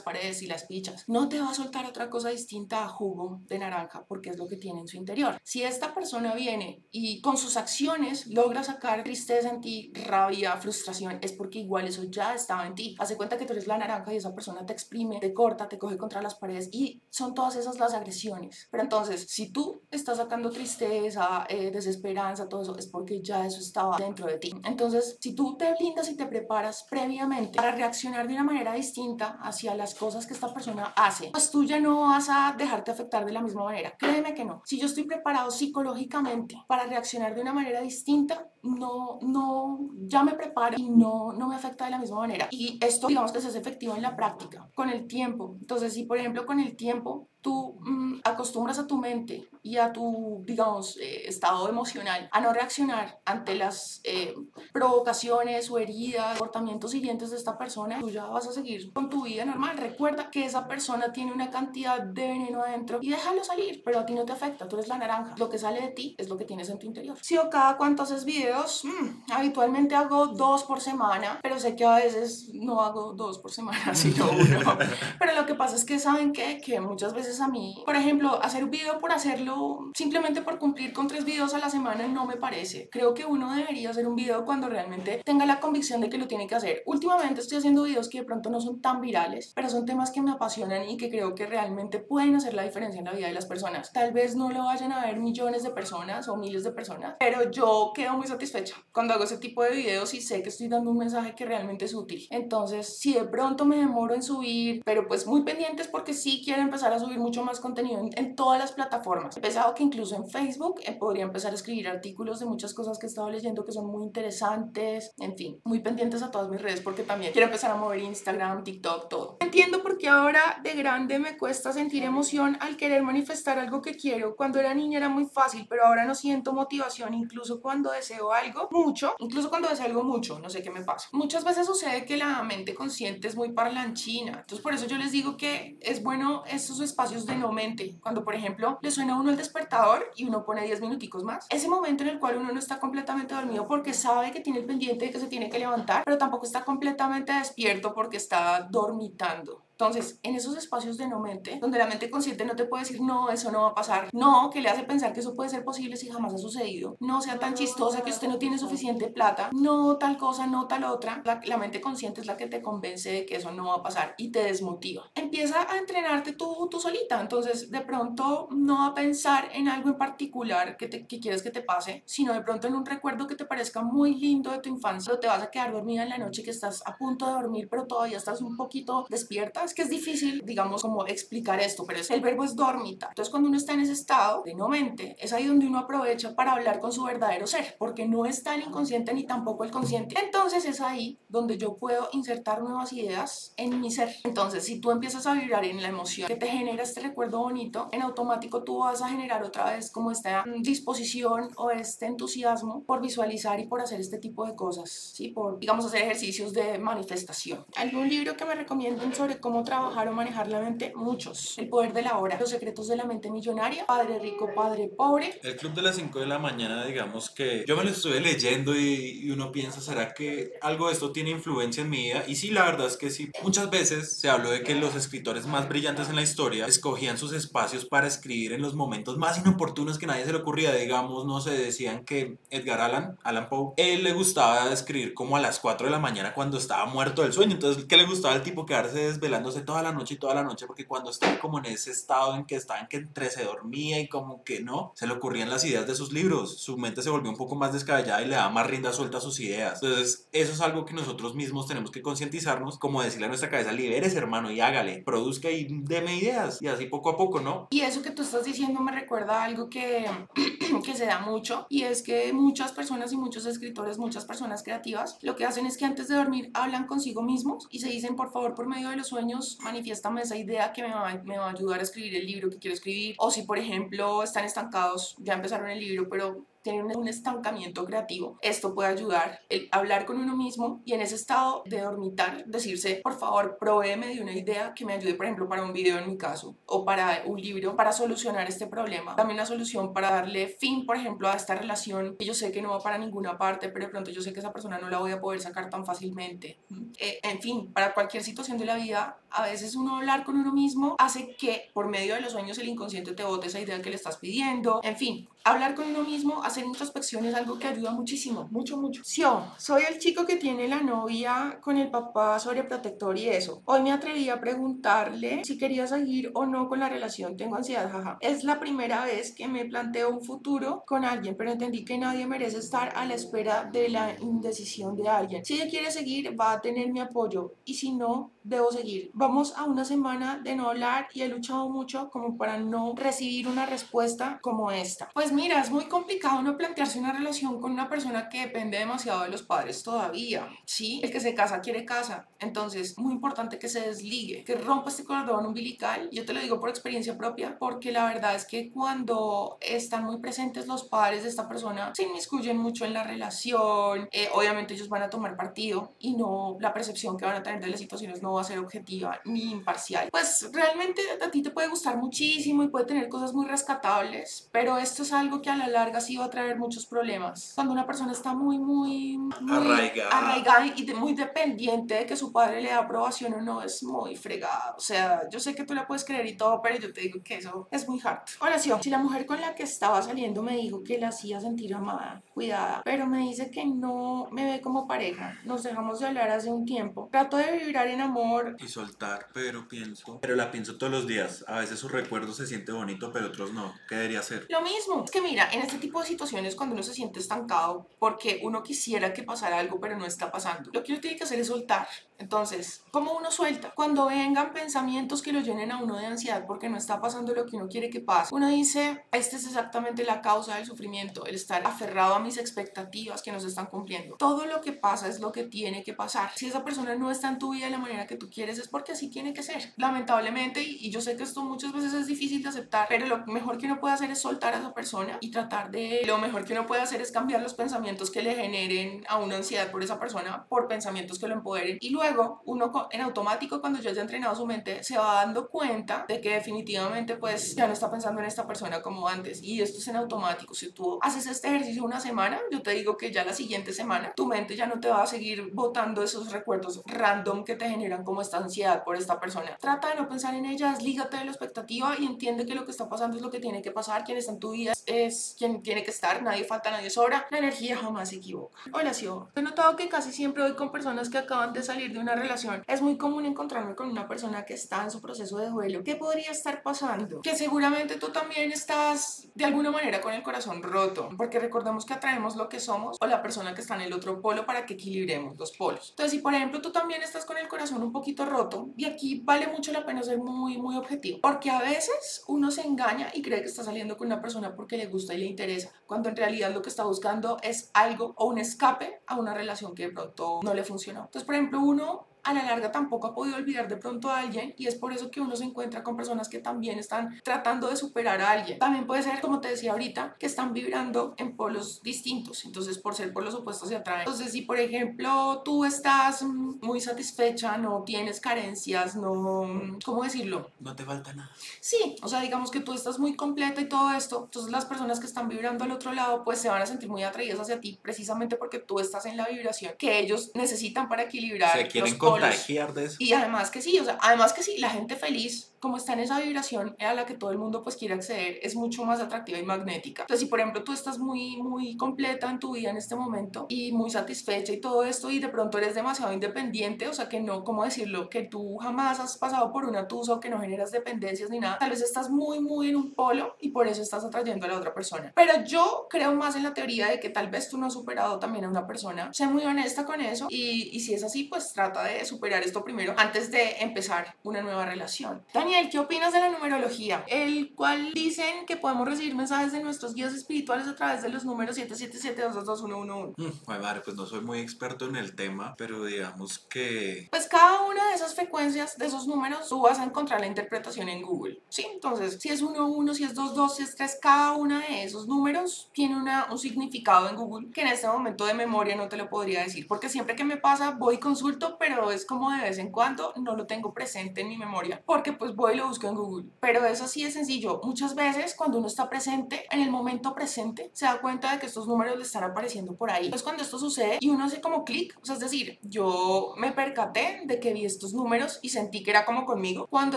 paredes, si las pichas, no te va a soltar otra cosa distinta a jugo de naranja porque es lo que tiene en su interior. Si esta persona viene y con sus acciones logra sacar tristeza en ti, rabia, frustración, es porque igual eso ya estaba en ti. Hace cuenta que tú eres la naranja y esa persona te exprime, te corta, te coge contra las paredes y son todas esas las agresiones. Pero entonces, si tú estás sacando tristeza, eh, desesperanza, todo eso, es porque ya eso estaba dentro de ti. Entonces, si tú te blindas y te preparas previamente para reaccionar de una manera distinta hacia las cosas que esta persona hace, pues tú ya no vas a dejarte afectar de la misma manera. Créeme que no. Si yo estoy preparado psicológicamente para reaccionar de una manera distinta, no, no, ya me preparo y no, no me afecta de la misma manera. Y esto, digamos que se hace efectivo en la práctica, con el tiempo. Entonces, si por ejemplo con el tiempo tú mm, acostumbras a tu mente y a tu, digamos, eh, estado emocional a no reaccionar ante las eh, provocaciones o heridas, comportamientos hirientes de esta persona, tú ya vas a seguir con tu vida normal. Recuerda que esa persona tiene una cantidad de veneno adentro y déjalo salir, pero a ti no te afecta, tú eres la naranja. Lo que sale de ti es lo que tienes en tu interior. Si o cada cuánto haces videos, mm, habitualmente hago dos por semana, pero sé que a veces no hago dos por semana, sino uno. pero lo que pasa es que saben que, que muchas veces a mí, por ejemplo, hacer un video por hacerlo, simplemente por cumplir con tres videos a la semana, no me parece. Creo que uno debería hacer un video cuando realmente tenga la convicción de que lo tiene que hacer. Últimamente estoy haciendo videos que de pronto no son tan virales, pero son temas que me apasionan y que creo que realmente pueden hacer la diferencia en la vida de las personas. Tal vez no lo vayan a ver millones de personas o miles de personas, pero yo quedo muy satisfecha cuando hago ese tipo de videos y sé que estoy dando un mensaje que realmente es útil. Entonces, si de pronto me demoro en subir, pero pues muy pendientes porque sí quiero empezar a subir mucho más contenido en, todas las plataformas. He pensado que incluso en Facebook eh, podría empezar a escribir artículos de muchas cosas que he estado leyendo que son muy interesantes. En fin, muy pendientes a todas mis redes porque también quiero empezar a mover Instagram, TikTok, todo. Entiendo por qué ahora de grande me cuesta sentir emoción al querer manifestar algo que quiero. Cuando era niña era muy fácil, pero ahora no siento motivación incluso cuando deseo algo mucho, incluso cuando deseo algo mucho, no sé qué me pasa. Muchas veces sucede que la mente consciente es muy parlanchina, entonces por eso yo les digo que es bueno estos espacios de no mente, cuando por ejemplo le suena a uno el despertador y uno pone 10 minuticos más, ese momento en el cual uno no está completamente dormido porque sabe que tiene el pendiente de que se tiene que levantar, pero tampoco está completamente despierto porque está dormitando. Entonces, en esos espacios de no mente, donde la mente consciente no te puede decir, no, eso no va a pasar, no, que le hace pensar que eso puede ser posible si jamás ha sucedido, no sea tan chistosa que usted no tiene suficiente plata, no tal cosa, no tal otra, la, mente consciente es la que te convence de que eso no va a pasar y te desmotiva. Empieza a entrenarte tú, tú solita, entonces de pronto no a pensar en algo en particular que, te, que quieres que te pase, sino de pronto en un recuerdo que te parezca muy lindo de tu infancia, pero te vas a quedar dormida en la noche que estás a punto de dormir, pero todavía estás un poquito despierta es que es difícil, digamos, como explicar esto, pero es, el verbo es dormita. Entonces, cuando uno está en ese estado de no mente, es ahí donde uno aprovecha para hablar con su verdadero ser, porque no está el inconsciente ni tampoco el consciente. Entonces, es ahí donde yo puedo insertar nuevas ideas en mi ser. Entonces, si tú empiezas a vibrar en la emoción que te genera este recuerdo bonito, en automático tú vas a generar otra vez como esta disposición o este entusiasmo por visualizar y por hacer este tipo de cosas, ¿sí? Por, digamos, hacer ejercicios de manifestación. ¿Algún libro que me recomienden sobre cómo trabajar o manejar la mente? Muchos. El poder de la hora, los secretos de la mente millonaria, padre rico, padre pobre. El club de las 5 de la mañana, digamos que yo me lo estuve leyendo y, uno piensa, ¿será que algo de esto tiene influencia en mi vida? Y sí, la verdad es que sí. Muchas veces se habló de que los escritores más brillantes en la historia escogían sus espacios para escribir en los momentos más inoportunos que nadie se le ocurría. Digamos, no se decían que Edgar Allan, Allan Poe, él le gustaba escribir como a las 4 de la mañana cuando estaba muerto del sueño. Entonces, ¿qué le gustaba al tipo quedarse desvelando? Toda la noche y toda la noche, porque cuando estaba como en ese estado en que estaba en que entre se dormía y como que no, se le ocurrían las ideas de sus libros, su mente se volvió un poco más descabellada y le daba más rienda suelta a sus ideas. Entonces, eso es algo que nosotros mismos tenemos que concientizarnos, como decirle a nuestra cabeza, liberes hermano y hágale, produzca y deme ideas, y así poco a poco, ¿no? Y eso que tú estás diciendo me recuerda a algo que, que se da mucho, y es que muchas personas y muchos escritores, muchas personas creativas, lo que hacen es que antes de dormir hablan consigo mismos y se dicen, por favor, por medio de los sueños, manifiéstame esa idea que me va, me va a ayudar a escribir el libro que quiero escribir. O si, por ejemplo, están estancados, ya empezaron el libro, pero tienen un estancamiento creativo. Esto puede ayudar el hablar con uno mismo y en ese estado de dormitar, decirse, por favor, provéeme de una idea que me ayude, por ejemplo, para un video en mi caso o para un libro, para solucionar este problema. También una solución para darle fin, por ejemplo, a esta relación que yo sé que no va para ninguna parte, pero de pronto yo sé que esa persona no la voy a poder sacar tan fácilmente. Eh, en fin, para cualquier situación de la vida, a veces uno hablar con uno mismo hace que por medio de los sueños el inconsciente te bote esa idea que le estás pidiendo. En fin, hablar con uno mismo, hacer introspección es algo que ayuda muchísimo, mucho, mucho. Yo soy el chico que tiene la novia con el papá sobreprotector y eso. Hoy me atreví a preguntarle si quería seguir o no con la relación. Tengo ansiedad, jaja. Es la primera vez que me planteo un futuro con alguien, pero entendí que nadie merece estar a la espera de la indecisión de alguien. Si ella quiere seguir, va a tener mi apoyo y si no, debo seguir. Vamos a una semana de no hablar y he luchado mucho como para no recibir una respuesta como esta. Pues mira, es muy complicado uno plantearse una relación con una persona que depende demasiado de los padres todavía, ¿sí? El que se casa quiere casa, entonces muy importante que se desligue, que rompa este cordón umbilical, yo te lo digo por experiencia propia, porque la verdad es que cuando están muy presentes los padres de esta persona, se inmiscuyen mucho en la relación, eh, obviamente ellos van a tomar partido y no, la percepción que van a tener de las situaciones no va a ser objetiva ni imparcial. Pues realmente a ti te puede gustar muchísimo y puede tener cosas muy rescatables, pero esto es algo que a la larga sí va a traer muchos problemas. Cuando una persona está muy, muy, muy Arraigada. arraigada y de- muy dependiente de que su padre le da aprobación o no, es muy fregado. O sea, yo sé que tú la puedes creer y todo, pero yo te digo que eso es muy hard. Oración. Si la mujer con la que estaba saliendo me dijo que la hacía sentir amada, cuidada, pero me dice que no me ve como pareja, nos dejamos de hablar hace un tiempo, trato de vibrar en amor, Y soltar, pero pienso. Pero la pienso todos los días. A veces su recuerdo se siente bonito, pero otros no. ¿Qué debería ser? Lo mismo, es que mira, en este tipo de situaciones cuando uno se siente estancado porque uno quisiera que pasara algo pero no está pasando, lo que uno tiene que hacer es soltar. Entonces, ¿cómo uno suelta? Cuando vengan pensamientos que lo llenen a uno de ansiedad porque no está pasando lo que uno quiere que pase, uno dice, esta es exactamente la causa del sufrimiento, el estar aferrado a mis expectativas que no se están cumpliendo. Todo lo que pasa es lo que tiene que pasar. Si esa persona no está en tu vida de la manera que tú quieres es porque así tiene que ser. Lamentablemente, y, yo sé que esto muchas veces es difícil de aceptar, pero lo mejor que uno puede hacer es soltar a esa persona y tratar de... Lo mejor que uno puede hacer es cambiar los pensamientos que le generen a una ansiedad por esa persona por pensamientos que lo empoderen. Y luego, uno en automático, cuando ya haya entrenado su mente, se va dando cuenta de que definitivamente pues ya no está pensando en esta persona como antes. Y esto es en automático. Si tú haces este ejercicio una semana, yo te digo que ya la siguiente semana tu mente ya no te va a seguir botando esos recuerdos random que te generan como esta ansiedad por esta persona. Trata de no pensar en ella, deslígate de la expectativa y entiende que lo que está pasando es lo que tiene que pasar. Quien está en tu vida es quien tiene que estar, nadie falta, nadie sobra. La energía jamás se equivoca. Hola, Sio. He notado que casi siempre voy con personas que acaban de salir de una relación. Es muy común encontrarme con una persona que está en su proceso de duelo. ¿Qué podría estar pasando? Que seguramente tú también estás de alguna manera con el corazón roto, porque recordemos que atraemos lo que somos o la persona que está en el otro polo para que equilibremos los polos. Entonces, si por ejemplo tú también estás con el corazón un poquito roto, y aquí vale mucho la pena ser muy, muy objetivo, porque a veces uno se engaña y cree que está saliendo con una persona porque le gusta y le interesa, cuando en realidad lo que está buscando es algo o un escape a una relación que de pronto no le funcionó. Entonces, por ejemplo, uno a la larga tampoco ha podido olvidar de pronto a alguien y es por eso que uno se encuentra con personas que también están tratando de superar a alguien. También puede ser, como te decía ahorita, que están vibrando en polos distintos, entonces por ser polos opuestos se atraen. Entonces si por ejemplo tú estás muy satisfecha, no tienes carencias, no, ¿cómo decirlo? No te falta nada. Sí, o sea, digamos que tú estás muy completa y todo esto, entonces las personas que están vibrando al otro lado pues se van a sentir muy atraídas hacia ti precisamente porque tú estás en la vibración que ellos necesitan para equilibrar Se los quieren polos. Contagiar de eso. Y además que sí, o sea, además que sí, la gente feliz, como está en esa vibración a la que todo el mundo pues quiere acceder, es mucho más atractiva y magnética. Entonces, si por ejemplo tú estás muy, muy completa en tu vida en este momento y muy satisfecha y todo esto y de pronto eres demasiado independiente, o sea, que no, ¿cómo decirlo? Que tú jamás has pasado por una tusa o que no generas dependencias ni nada, tal vez estás muy, muy en un polo y por eso estás atrayendo a la otra persona. Pero yo creo más en la teoría de que tal vez tú no has superado también a una persona. Sé muy honesta con eso y, y si es así, pues trata de superar esto primero antes de empezar una nueva relación. Daniel, ¿qué opinas de la numerología? El cual dicen que podemos recibir mensajes de nuestros guías espirituales a través de los números 777-222-111. Mm, madre, pues no soy muy experto en el tema, pero digamos que Pues cada una de esas frecuencias, de esos números, tú vas a encontrar la interpretación en Google, ¿sí? Entonces, si es 1, 1, si es 2, 2, si es 3, cada una de esos números tiene una, un significado en Google que en este momento de memoria no te lo podría decir, porque siempre que me pasa voy y consulto, pero es como de vez en cuando no lo tengo presente en mi memoria, porque pues voy y lo busco en Google. Pero eso sí es sencillo. Muchas veces cuando uno está presente, en el momento presente, se da cuenta de que estos números le están apareciendo por ahí. Pues cuando esto sucede y uno hace como clic, o sea, es decir, yo me percaté de que vi estos números y sentí que era como conmigo. Cuando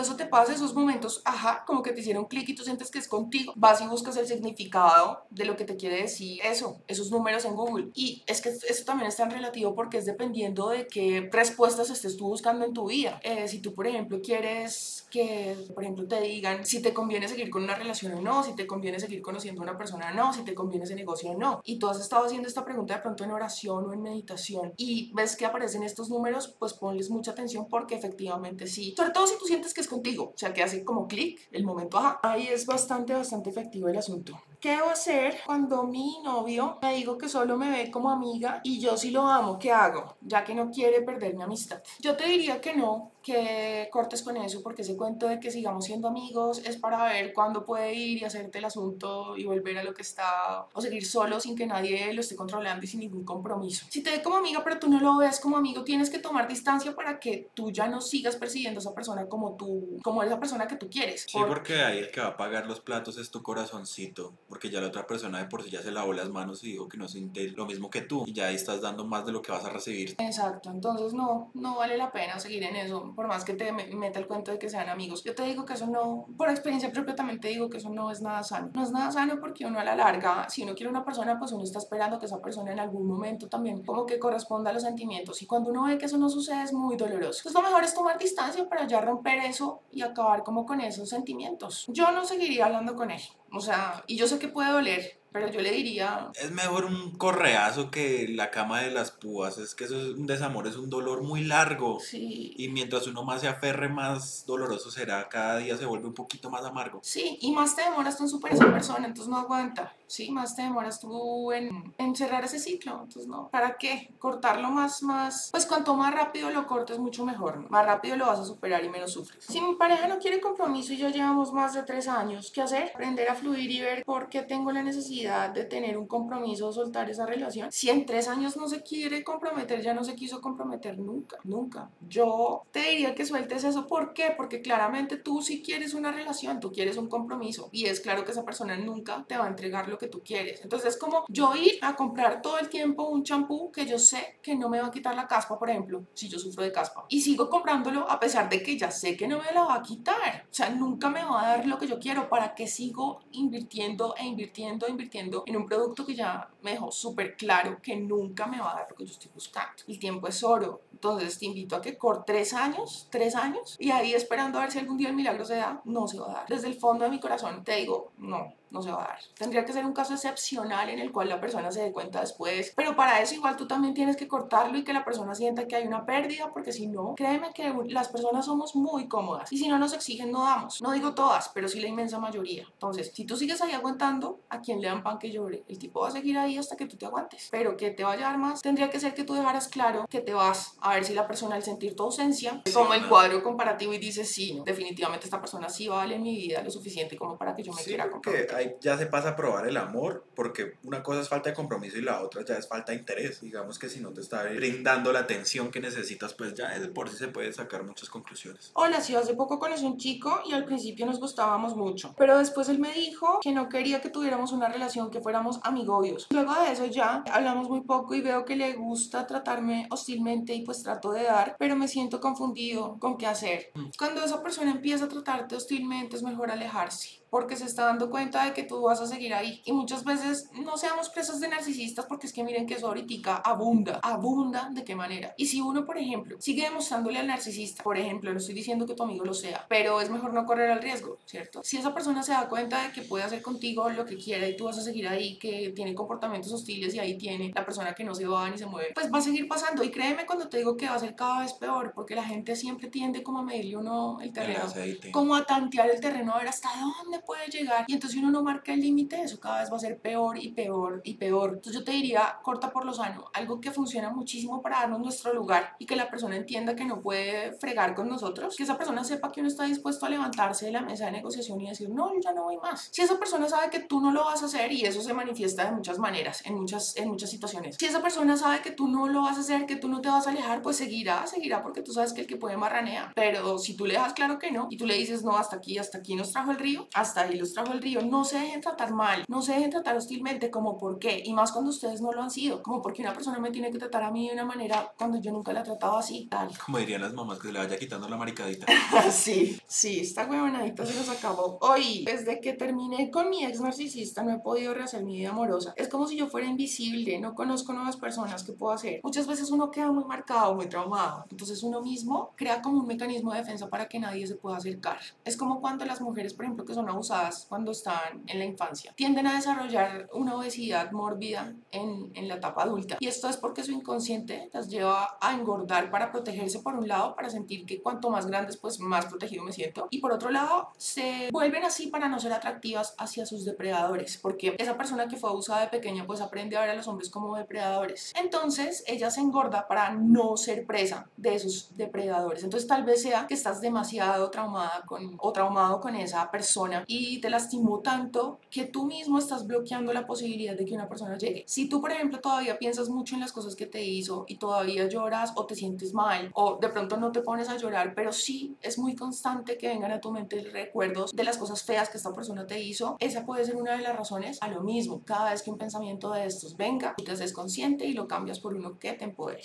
eso te pasa, esos momentos, ajá, como que te hicieron clic y tú sientes que es contigo, vas y buscas el significado de lo que te quiere decir eso, esos números en Google. Y es que eso también es tan relativo porque es dependiendo de qué respuestas estés tú buscando en tu vida. Eh, si tú, por ejemplo, quieres que, por ejemplo, te digan si te conviene seguir con una relación o no, si te conviene seguir conociendo a una persona o no, si te conviene ese negocio o no. Y tú has estado haciendo esta pregunta de pronto en oración o en meditación y ves que aparecen estos números, pues ponles mucha atención porque efectivamente sí. Sobre todo si tú sientes que es contigo, o sea, que hace como clic el momento, ajá. Ahí es bastante, bastante efectivo el asunto. ¿Qué debo hacer cuando mi novio me dijo que solo me ve como amiga y yo sí lo amo? ¿Qué hago? Ya que no quiere perder mi amistad. Yo te diría que no, que cortes con eso porque ese cuento de que sigamos siendo amigos es para ver cuándo puede ir y hacerte el asunto y volver a lo que está o seguir solo sin que nadie lo esté controlando y sin ningún compromiso. Si te ve como amiga pero tú no lo ves como amigo, tienes que tomar distancia para que tú ya no sigas persiguiendo a esa persona como tú, como esa persona que tú quieres. Sí, porque ahí el que va a pagar los platos es tu corazoncito, porque ya la otra persona de por sí ya se lavó las manos y dijo que no siente lo mismo que tú y ya ahí estás dando más de lo que vas a recibir. Exacto, entonces no, no vale la pena seguir en eso, por más que te meta el cuento de que sean amigos. Yo te digo que eso no, por experiencia propia también te digo que eso no es nada sano. No es nada sano porque uno a la larga, si uno quiere una persona, pues uno está esperando que esa persona en algún momento también como que corresponda a los sentimientos y cuando uno ve que eso no sucede es muy doloroso. Entonces lo mejor es tomar distancia para ya romper eso y acabar como con esos sentimientos. Yo no seguiría hablando con él. O sea, y yo sé que puede doler, pero yo le diría... Es mejor un correazo que la cama de las púas. Es que eso es un desamor, es un dolor muy largo. Sí. Y mientras uno más se aferre, más doloroso será. Cada día se vuelve un poquito más amargo. Sí, y más te demoras tú en superar esa persona, entonces no aguanta. Sí, más te demoras tú en, en cerrar ese ciclo. Entonces no. ¿Para qué? Cortarlo más, más... Pues cuanto más rápido lo cortes, mucho mejor. Más rápido lo vas a superar y menos sufres. Si mi pareja no quiere compromiso y yo llevamos más de tres años, ¿qué hacer? Aprender a fluir y ver por qué tengo la necesidad de tener un compromiso o soltar esa relación. Si en tres años no se quiere comprometer, ya no se quiso comprometer nunca, nunca. Yo te diría que sueltes eso. ¿Por qué? Porque claramente tú sí quieres una relación, tú quieres un compromiso y es claro que esa persona nunca te va a entregar lo que tú quieres. Entonces es como yo ir a comprar todo el tiempo un champú que yo sé que no me va a quitar la caspa, por ejemplo, si yo sufro de caspa. Y sigo comprándolo a pesar de que ya sé que no me la va a quitar. O sea, nunca me va a dar lo que yo quiero. ¿Para que sigo invirtiendo e invirtiendo e invirtiendo en un producto que ya me dejó súper claro que nunca me va a dar lo que yo estoy buscando. El tiempo es oro. Entonces te invito a que por tres años, tres años, y ahí esperando a ver si algún día el milagro se da, no se va a dar. Desde el fondo de mi corazón te digo, no, no se va a dar. Tendría que ser un caso excepcional en el cual la persona se dé cuenta después, pero para eso igual tú también tienes que cortarlo y que la persona sienta que hay una pérdida, porque si no, créeme que las personas somos muy cómodas y si no nos exigen no damos. No digo todas, pero sí la inmensa mayoría. Entonces, si tú sigues ahí aguantando, ¿a quien le dan pan que llore? El tipo va a seguir ahí hasta que tú te aguantes, pero que te vaya a dar más, tendría que ser que tú dejaras claro que te vas a ver si la persona al sentir tu ausencia toma el cuadro comparativo y dice, sí, no, definitivamente esta persona sí vale en mi vida lo suficiente como para que yo me quiera comprometer ya se pasa a probar el amor, porque una cosa es falta de compromiso y la otra ya es falta de interés. Digamos que si no te está brindando la atención que necesitas, pues ya es por sí se puede sacar muchas conclusiones. Hola, sí, hace poco conocí un chico y al principio nos gustábamos mucho, pero después él me dijo que no quería que tuviéramos una relación, que fuéramos amigobios. Luego de eso ya hablamos muy poco y veo que le gusta tratarme hostilmente y pues trato de dar, pero me siento confundido con qué hacer. Mm. Cuando esa persona empieza a tratarte hostilmente es mejor alejarse porque se está dando cuenta de que tú vas a seguir ahí. Y muchas veces no seamos presas de narcisistas porque es que miren que eso ahorita abunda, abunda de qué manera. Y si uno, por ejemplo, sigue demostrándole al narcisista, por ejemplo, no estoy diciendo que tu amigo lo sea, pero es mejor no correr al riesgo, ¿cierto? Si esa persona se da cuenta de que puede hacer contigo lo que quiera y tú vas a seguir ahí, que tiene comportamientos hostiles y ahí tiene la persona que no se va ni se mueve, pues va a seguir pasando. Y créeme cuando te digo que va a ser cada vez peor, porque la gente siempre tiende como a medirle uno el terreno, como a tantear el terreno, a ver hasta dónde puede llegar y entonces uno no marca el límite, eso cada vez va a ser peor y peor y peor. Entonces yo te diría, corta por lo sano, algo que funciona muchísimo para darnos nuestro lugar y que la persona entienda que no puede fregar con nosotros, que esa persona sepa que uno está dispuesto a levantarse de la mesa de negociación y decir, no, yo ya no voy más. Si esa persona sabe que tú no lo vas a hacer y eso se manifiesta de muchas maneras, en muchas, en muchas situaciones. Si esa persona sabe que tú no lo vas a hacer, que tú no te vas a alejar, pues seguirá, seguirá porque tú sabes que el que puede marranea. Pero si tú le dejas claro que no y tú le dices, no, hasta aquí, hasta aquí nos trajo el río, hasta ahí los trajo el río, no se dejen tratar mal, no se dejen tratar hostilmente, como por qué, y más cuando ustedes no lo han sido, como porque una persona me tiene que tratar a mí de una manera cuando yo nunca la he tratado así, tal. Como dirían las mamás, que se le vaya quitando la maricadita. sí, sí, esta huevonadita se nos acabó. Hoy, desde que terminé con mi ex narcisista, no he podido rehacer mi vida amorosa. Es como si yo fuera invisible, no conozco nuevas personas, ¿qué puedo hacer? Muchas veces uno queda muy marcado, muy traumado, entonces uno mismo crea como un mecanismo de defensa para que nadie se pueda acercar. Es como cuando las mujeres, por ejemplo, que son abusadas cuando están en la infancia, tienden a desarrollar una obesidad mórbida en, en la etapa adulta. Y esto es porque su inconsciente las lleva a engordar para protegerse por un lado, para sentir que cuanto más grandes, pues más protegido me siento. Y por otro lado, se vuelven así para no ser atractivas hacia sus depredadores, porque esa persona que fue abusada de pequeña, pues aprende a ver a los hombres como depredadores. Entonces, ella se engorda para no ser presa de esos depredadores. Entonces, tal vez sea que estás demasiado traumada con, o traumado con esa persona y te lastimó tanto que tú mismo estás bloqueando la posibilidad de que una persona llegue. Si tú, por ejemplo, todavía piensas mucho en las cosas que te hizo y todavía lloras o te sientes mal o de pronto no te pones a llorar, pero sí es muy constante que vengan a tu mente recuerdos de las cosas feas que esta persona te hizo, esa puede ser una de las razones a lo mismo. Cada vez que un pensamiento de estos venga, tú te haces consciente y lo cambias por uno que te empodere.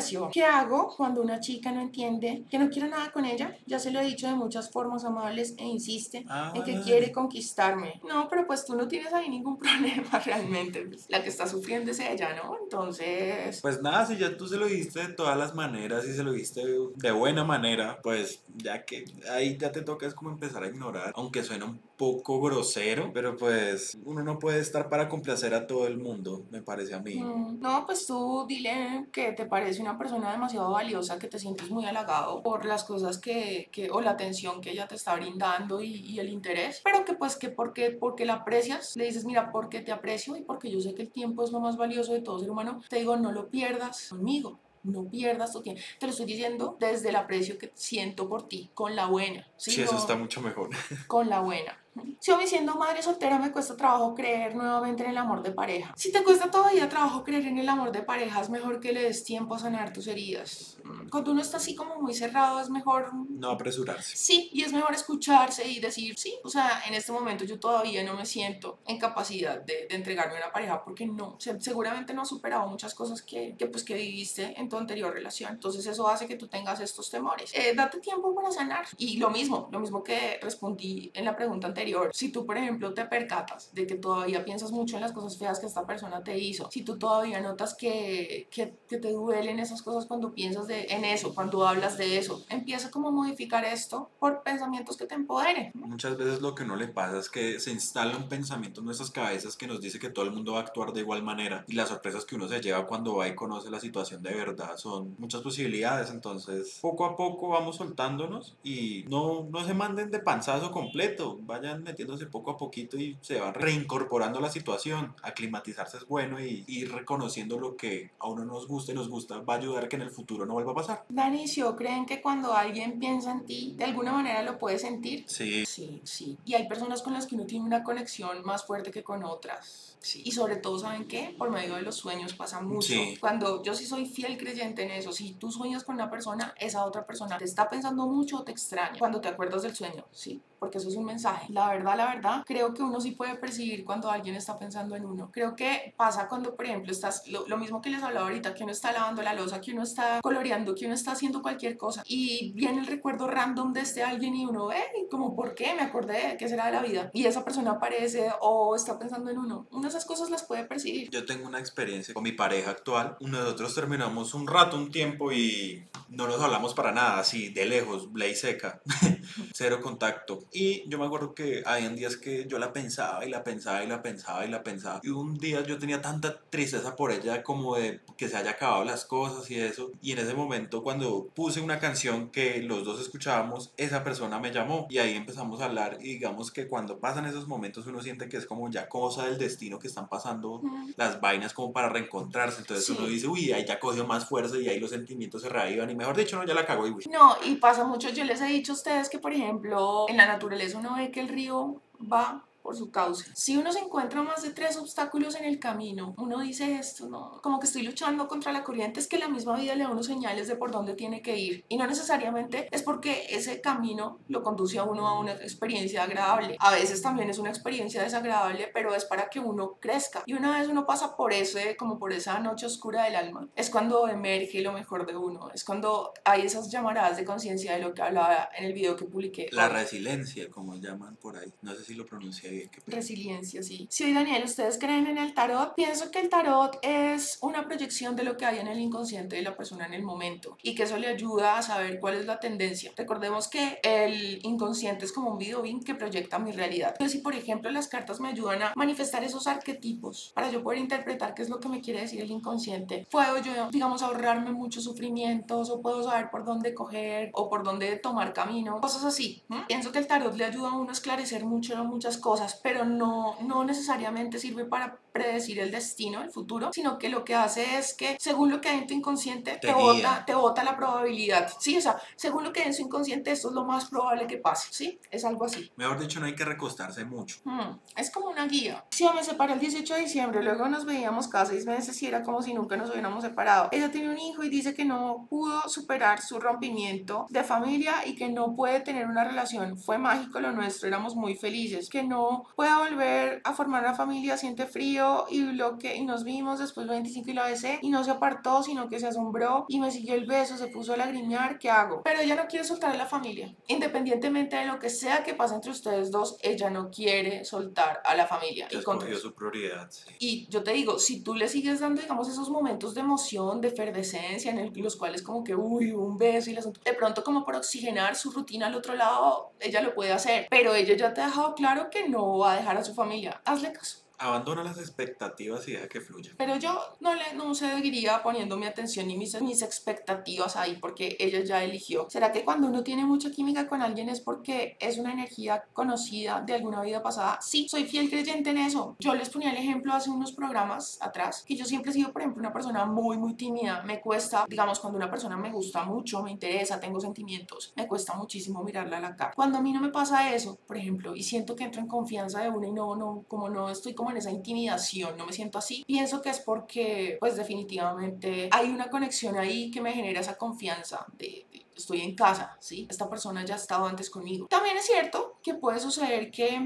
Sio. ¿Qué hago cuando una chica no entiende que no quiero nada con ella? Ya se lo he dicho de muchas formas amables e insiste Ah, en que vale. Quiere conquistarme. No, pero pues tú no tienes ahí ningún problema realmente. Pues, La que está sufriendo es ella, ¿no? Entonces... Pues nada, si ya tú se lo diste de todas las maneras y se lo diste de buena manera, pues ya que ahí ya te toca es como empezar a ignorar, aunque suena un poco grosero, pero pues uno no puede estar para complacer a todo el mundo, me parece a mí. Mm, No, pues tú dile que te parece una persona demasiado valiosa, que te sientes muy halagado por las cosas que, que o la atención que ella te está brindando y, y el interés, pero que pues que porque, porque la aprecias, le dices, mira, porque te aprecio y porque yo sé que el tiempo es lo más valioso de todo ser humano, te digo, no lo pierdas conmigo. No pierdas tu tiempo. Te lo estoy diciendo desde el aprecio que siento por ti, con la buena. ¿sí? Sí, eso está mucho mejor. con la buena. Si a mí siendo madre soltera me cuesta trabajo creer nuevamente en el amor de pareja. Si te cuesta todavía trabajo creer en el amor de pareja, es mejor que le des tiempo a sanar tus heridas. Cuando uno está así como muy cerrado, es mejor... No apresurarse. Sí, y es mejor escucharse y decir, sí, o sea, en este momento yo todavía no me siento en capacidad de, de entregarme a una pareja porque no, se- seguramente no has superado muchas cosas que, que, pues, que viviste en tu anterior relación. Entonces eso hace que tú tengas estos temores. Eh, date tiempo para sanar. Y lo mismo, lo mismo que respondí en la pregunta anterior. Si tú, por ejemplo, te percatas de que todavía piensas mucho en las cosas feas que esta persona te hizo, si tú todavía notas que, que, que te duelen esas cosas cuando piensas de, en eso, cuando hablas de eso, empieza como a modificar esto por pensamientos que te empoderen. Muchas veces lo que no le pasa es que se instala un pensamiento en nuestras cabezas que nos dice que todo el mundo va a actuar de igual manera y las sorpresas que uno se lleva cuando va y conoce la situación de verdad son muchas posibilidades, entonces poco a poco vamos soltándonos y no, no se manden de panzazo completo, vayan metiéndose poco a poquito y se van reincorporando a la situación, aclimatizarse es bueno y ir reconociendo lo que a uno nos gusta y nos gusta va a ayudar a que en el futuro no vuelva a pasar. Danicio, ¿creen que cuando alguien piensa en ti, de alguna manera lo puede sentir? Sí, Sí, sí. Y hay personas con las que uno tiene una conexión más fuerte que con otras. Sí. Y sobre todo, ¿saben qué? Por medio de los sueños pasa mucho. Sí. Cuando yo sí soy fiel creyente en eso, si tú sueñas con una persona, esa otra persona te está pensando mucho o te extraña cuando te acuerdas del sueño, sí, porque eso es un mensaje. La verdad, la verdad, creo que uno sí puede percibir cuando alguien está pensando en uno. Creo que pasa cuando, por ejemplo, estás, lo, lo mismo que les hablaba ahorita, que uno está lavando la losa, que uno está coloreando, que uno está haciendo cualquier cosa y viene el recuerdo random de este alguien y uno ve y como, ¿por qué? Me acordé, ¿qué será de la vida? Y esa persona aparece o está pensando en uno. De esas cosas las puede percibir. Yo tengo una experiencia con mi pareja actual. Nosotros terminamos un rato, un tiempo y no nos hablamos para nada, así de lejos, ley seca, cero contacto. Y yo me acuerdo que habían días que yo la pensaba y la pensaba y la pensaba y la pensaba. Y un día yo tenía tanta tristeza por ella como de que se haya acabado las cosas y eso. Y en ese momento cuando puse una canción que los dos escuchábamos, esa persona me llamó y ahí empezamos a hablar y digamos que cuando pasan esos momentos uno siente que es como ya cosa del destino que están pasando las vainas como para reencontrarse. Entonces Sí. uno dice, uy, ahí ya cogió más fuerza y ahí los sentimientos se reavivan. Y mejor dicho, no, ya la cagó y uy. No, y pasa mucho. Yo les he dicho a ustedes que, por ejemplo, en la naturaleza uno ve que el río va por su cauce. Si uno se encuentra más de tres obstáculos en el camino, uno dice esto, no, como que estoy luchando contra la corriente, es que la misma vida le da unos señales de por dónde tiene que ir. Y no necesariamente es porque ese camino lo conduce a uno a una experiencia agradable. A veces también es una experiencia desagradable, pero es para que uno crezca. Y una vez uno pasa por ese, como por esa noche oscura del alma, es cuando emerge lo mejor de uno, es cuando hay esas llamaradas de conciencia de lo que hablaba en el video que publiqué. La resiliencia, como llaman por ahí. No sé si lo pronuncié bien. Resiliencia, sí. Sí, Daniel, ¿ustedes creen en el tarot? Pienso que el tarot es una proyección de lo que hay en el inconsciente de la persona en el momento y que eso le ayuda a saber cuál es la tendencia. Recordemos que el inconsciente es como un videobeam que proyecta mi realidad. Entonces, si por ejemplo las cartas me ayudan a manifestar esos arquetipos para yo poder interpretar qué es lo que me quiere decir el inconsciente, puedo yo, digamos, ahorrarme muchos sufrimientos o puedo saber por dónde coger o por dónde tomar camino, cosas así. ¿m? Pienso que el tarot le ayuda a uno a esclarecer mucho muchas cosas, pero no, no necesariamente sirve para predecir el destino, el futuro, sino que lo que hace es que según lo que hay en tu inconsciente Te te, bota, te bota la probabilidad. Sí, o sea, según lo que hay en su inconsciente, esto es lo más probable que pase. Sí, es algo así. Mejor dicho, no hay que recostarse mucho. Hmm, es como una guía. Sí, me separé el 18 de diciembre, luego nos veíamos cada seis meses y era como si nunca nos hubiéramos separado. Ella tiene un hijo y dice que no pudo superar su rompimiento de familia y que no puede tener una relación. Fue mágico lo nuestro, éramos muy felices. Que no puede volver a formar una familia, siente frío y lo que y nos vimos después del 25 y la besé y no se apartó, sino que se asombró y me siguió el beso, se puso a lagrimear, ¿qué hago? Pero ella no quiere soltar a la familia. Independientemente de lo que sea que pase entre ustedes dos, ella no quiere soltar a la familia. Y su prioridad. sí. y yo te digo, si tú le sigues dando, digamos, esos momentos de emoción, de efervescencia, en el- los cuales como que, uy, un beso y asunto, de pronto como por oxigenar su rutina al otro lado, ella lo puede hacer. Pero ella ya te ha dejado claro que no va a dejar a su familia. Hazle caso. Abandona las expectativas y deja que fluya. Pero yo no le no seguiría poniendo mi atención y mis, mis expectativas ahí porque ella ya eligió. ¿Será que cuando uno tiene mucha química con alguien es porque es una energía conocida de alguna vida pasada? Sí, soy fiel creyente en eso. Yo les ponía el ejemplo hace unos programas atrás que yo siempre he sido, por ejemplo, una persona muy, muy tímida. Me cuesta, digamos, cuando una persona me gusta mucho, me interesa, tengo sentimientos, me cuesta muchísimo mirarla a la cara. Cuando a mí no me pasa eso, por ejemplo, y siento que entro en confianza de una y no, no, como no estoy como en esa intimidación, no me siento así, pienso que es porque, pues definitivamente hay una conexión ahí que me genera esa confianza de, de- estoy en casa, ¿sí? Esta persona ya ha estado antes conmigo. También es cierto que puede suceder que...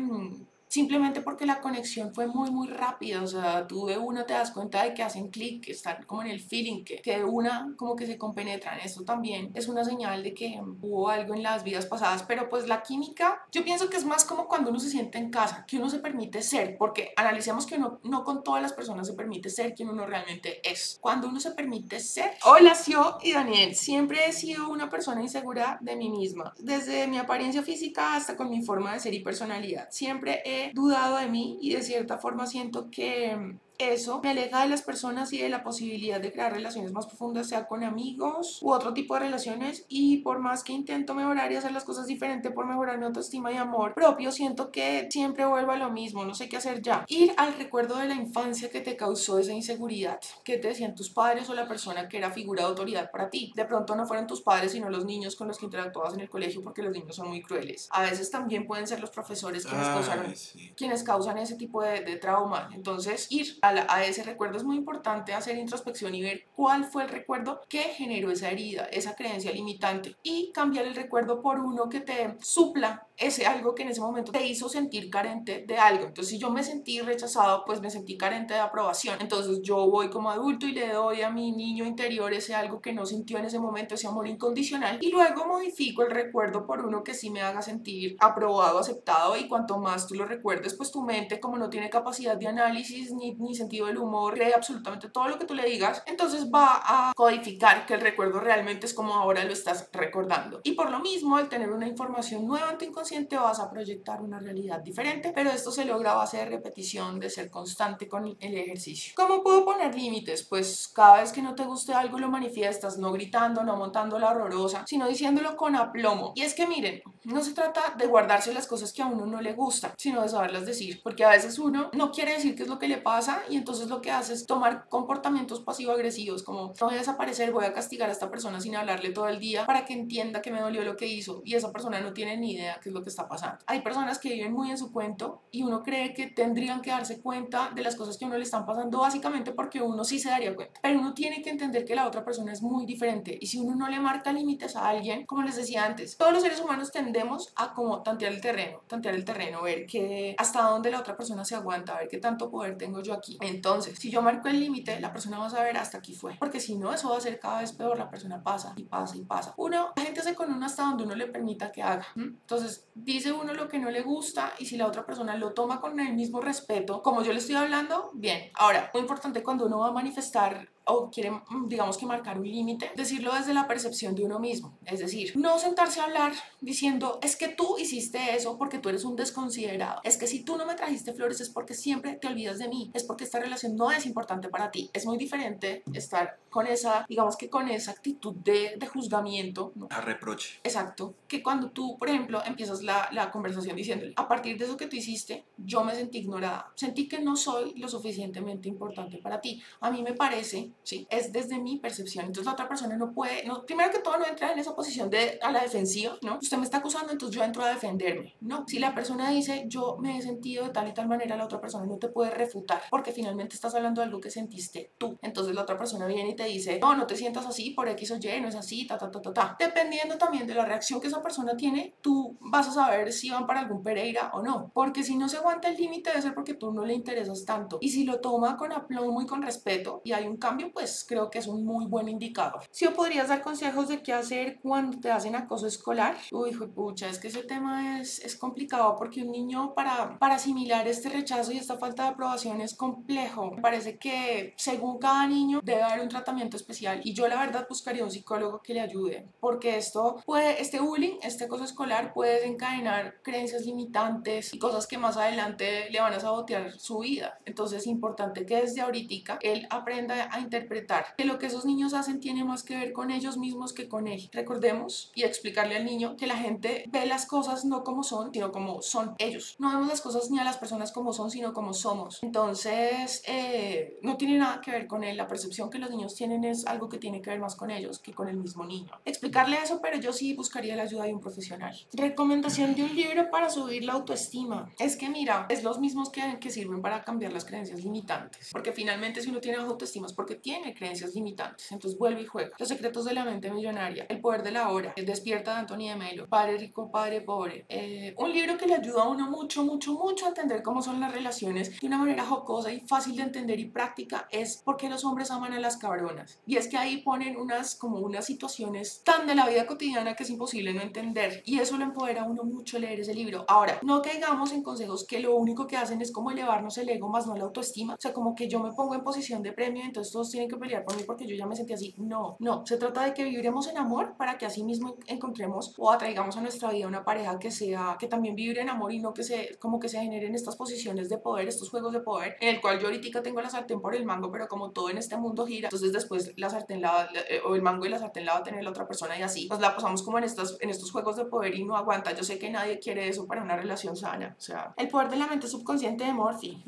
Simplemente porque la conexión fue muy, muy rápida. O sea, tú de una te das cuenta de que hacen clic, que están como en el feeling, que, que de una como que se compenetran. Esto también es una señal de que hubo algo en las vidas pasadas. Pero pues la química, yo pienso que es más como cuando uno se siente en casa, que uno se permite ser. Porque analicemos que uno, no con todas las personas se permite ser quien uno realmente es. Cuando uno se permite ser. Hola, Sio y Daniel. Siempre he sido una persona insegura de mí misma. Desde mi apariencia física hasta con mi forma de ser y personalidad. Siempre he dudado de mí y de cierta forma siento que eso me aleja de las personas y de la posibilidad de crear relaciones más profundas, sea con amigos u otro tipo de relaciones. Y por más que intento mejorar y hacer las cosas diferente por mejorar mi autoestima y amor propio, siento que siempre vuelvo a lo mismo, no sé qué hacer ya. Ir al recuerdo de la infancia que te causó esa inseguridad, que te decían tus padres o la persona que era figura de autoridad para ti. De pronto no fueron tus padres, sino los niños con los que interactuabas en el colegio, porque los niños son muy crueles. A veces también pueden ser los profesores quienes causaron Ay, sí. quienes causan ese tipo de, de trauma. Entonces, ir a, la- a ese recuerdo es muy importante, hacer introspección y ver cuál fue el recuerdo que generó esa herida, esa creencia limitante y cambiar el recuerdo por uno que te supla ese algo que en ese momento te hizo sentir carente de algo. Entonces, si yo me sentí rechazado, pues me sentí carente de aprobación. Entonces, yo voy como adulto y le doy a mi niño interior ese algo que no sintió en ese momento, ese amor incondicional. Y luego modifico el recuerdo por uno que sí me haga sentir aprobado, aceptado. Y cuanto más tú lo recuerdes, pues tu mente, como no tiene capacidad de análisis ni, ni sentido del humor, cree absolutamente todo lo que tú le digas, entonces va a codificar que el recuerdo realmente es como ahora lo estás recordando. Y por lo mismo, al tener una información nueva en tu inconsciente, vas a proyectar una realidad diferente, pero esto se logra a base de repetición, de ser constante con el ejercicio. ¿Cómo puedo poner límites? Pues cada vez que no te guste algo lo manifiestas, no gritando, no montando la horrorosa, sino diciéndolo con aplomo. Y es que miren, no se trata de guardarse las cosas que a uno no le gustan, sino de saberlas decir, porque a veces uno no quiere decir qué es lo que le pasa y entonces lo que hace es tomar comportamientos pasivo-agresivos, como no voy a desaparecer, voy a castigar a esta persona sin hablarle todo el día para que entienda que me dolió lo que hizo y esa persona no tiene ni idea qué es lo que está pasando. Hay personas que viven muy en su cuento y uno cree que tendrían que darse cuenta de las cosas que a uno le están pasando básicamente porque uno sí se daría cuenta, pero uno tiene que entender que la otra persona es muy diferente y si uno no le marca límites a alguien, como les decía antes, todos los seres humanos tendemos a como tantear el terreno, tantear el terreno, ver que hasta dónde la otra persona se aguanta, ver qué tanto poder tengo yo aquí aquí. Entonces, si yo marco el límite, la persona va a saber hasta aquí fue. Porque si no, eso va a ser cada vez peor. La persona pasa y pasa y pasa. Uno, la gente se con uno hasta donde uno le permita que haga. Entonces, dice uno lo que no le gusta y si la otra persona lo toma con el mismo respeto, como yo le estoy hablando, bien. Ahora, muy importante cuando uno va a manifestar o quiere, mm, digamos que marcar un límite, decirlo desde la percepción de uno mismo. Es decir, no sentarse a hablar diciendo, es que tú hiciste eso porque tú eres un desconsiderado. Es que si tú no me trajiste flores es porque siempre te olvidas de mí. Es porque esta relación no es importante para ti. Es muy diferente estar con esa, digamos que con esa actitud de, de juzgamiento. ¿no? A reproche. Exacto. Que cuando tú, por ejemplo, empiezas la, la conversación diciéndole, a partir de eso que tú hiciste, yo me sentí ignorada. Sentí que no soy lo suficientemente importante para ti. A mí me parece ¿sí? Es desde mi percepción. Entonces la otra persona no puede, no, primero que todo no entra en esa posición de a la defensiva, ¿no? Usted me está acusando, entonces yo entro a defenderme. No, si la persona dice yo me he sentido de tal y tal manera, la otra persona no te puede refutar porque finalmente estás hablando de algo que sentiste tú. Entonces la otra persona viene y te dice, no, no te sientas así por X o Y, no es así, ta, ta, ta, ta, ta. Dependiendo también de la reacción que esa persona tiene, tú vas a saber si van para algún Pereira o no. Porque si no se aguanta el límite debe ser porque tú no le interesas tanto. Y si lo toma con aplomo y con respeto y hay un cambio, pues creo que es un muy buen indicador. Si o podrías dar consejos de qué hacer cuando te hacen acoso escolar. Uy, pucha, es que ese tema es, es complicado porque un niño para, para asimilar este rechazo y esta falta de aprobación es complejo. Me parece que según cada niño debe haber un tratamiento especial y yo la verdad buscaría un psicólogo que le ayude porque esto puede, este bullying, este acoso escolar puede desencadenar creencias limitantes y cosas que más adelante le van a sabotear su vida. Entonces es importante que desde ahorita él aprenda a interpretar que lo que esos niños hacen tiene más que ver con ellos mismos que con él. Recordemos y explicarle al niño que la gente ve las cosas no como son, sino como son ellos. No vemos las cosas ni a las personas como son, sino como somos. Entonces, eh, no tiene nada que ver con él. La percepción que los niños tienen es algo que tiene que ver más con ellos que con el mismo niño. Explicarle eso, pero yo sí buscaría la ayuda de un profesional. Recomendación de un libro para subir la autoestima. Es que mira, es los mismos que, que sirven para cambiar las creencias limitantes. Porque finalmente si uno tiene autoestima es porque tiene creencias limitantes. Entonces vuelve y juega. Los secretos de la mente millonaria, El poder de la hora, El despierta de Anthony de Melo, Padre rico, Padre pobre. Eh, un libro que le ayuda a uno mucho, mucho, mucho a entender cómo son las relaciones de una manera jocosa y fácil de entender y práctica es por qué los hombres aman a las cabronas. Y es que ahí ponen unas como unas situaciones tan de la vida cotidiana que es imposible no entender. Y eso lo empodera a uno mucho leer ese libro. Ahora, no caigamos en consejos que lo único que hacen es como elevarnos el ego más no la autoestima. O sea, como que yo me pongo en posición de premio, entonces tienen que pelear por mí porque yo ya me sentí así. No, no, se trata de que viviremos en amor para que así mismo encontremos o atraigamos a nuestra vida una pareja que sea, que también vibre en amor y no que se, como que se generen estas posiciones de poder, estos juegos de poder, en el cual yo ahorita tengo la sartén por el mango, pero como todo en este mundo gira, entonces después la sartén la, eh, o el mango y la sartén la va a tener la otra persona y así, nos la pasamos como en, estas, en estos juegos de poder y no aguanta. Yo sé que nadie quiere eso para una relación sana, o sea, el poder de la mente subconsciente de Morphy.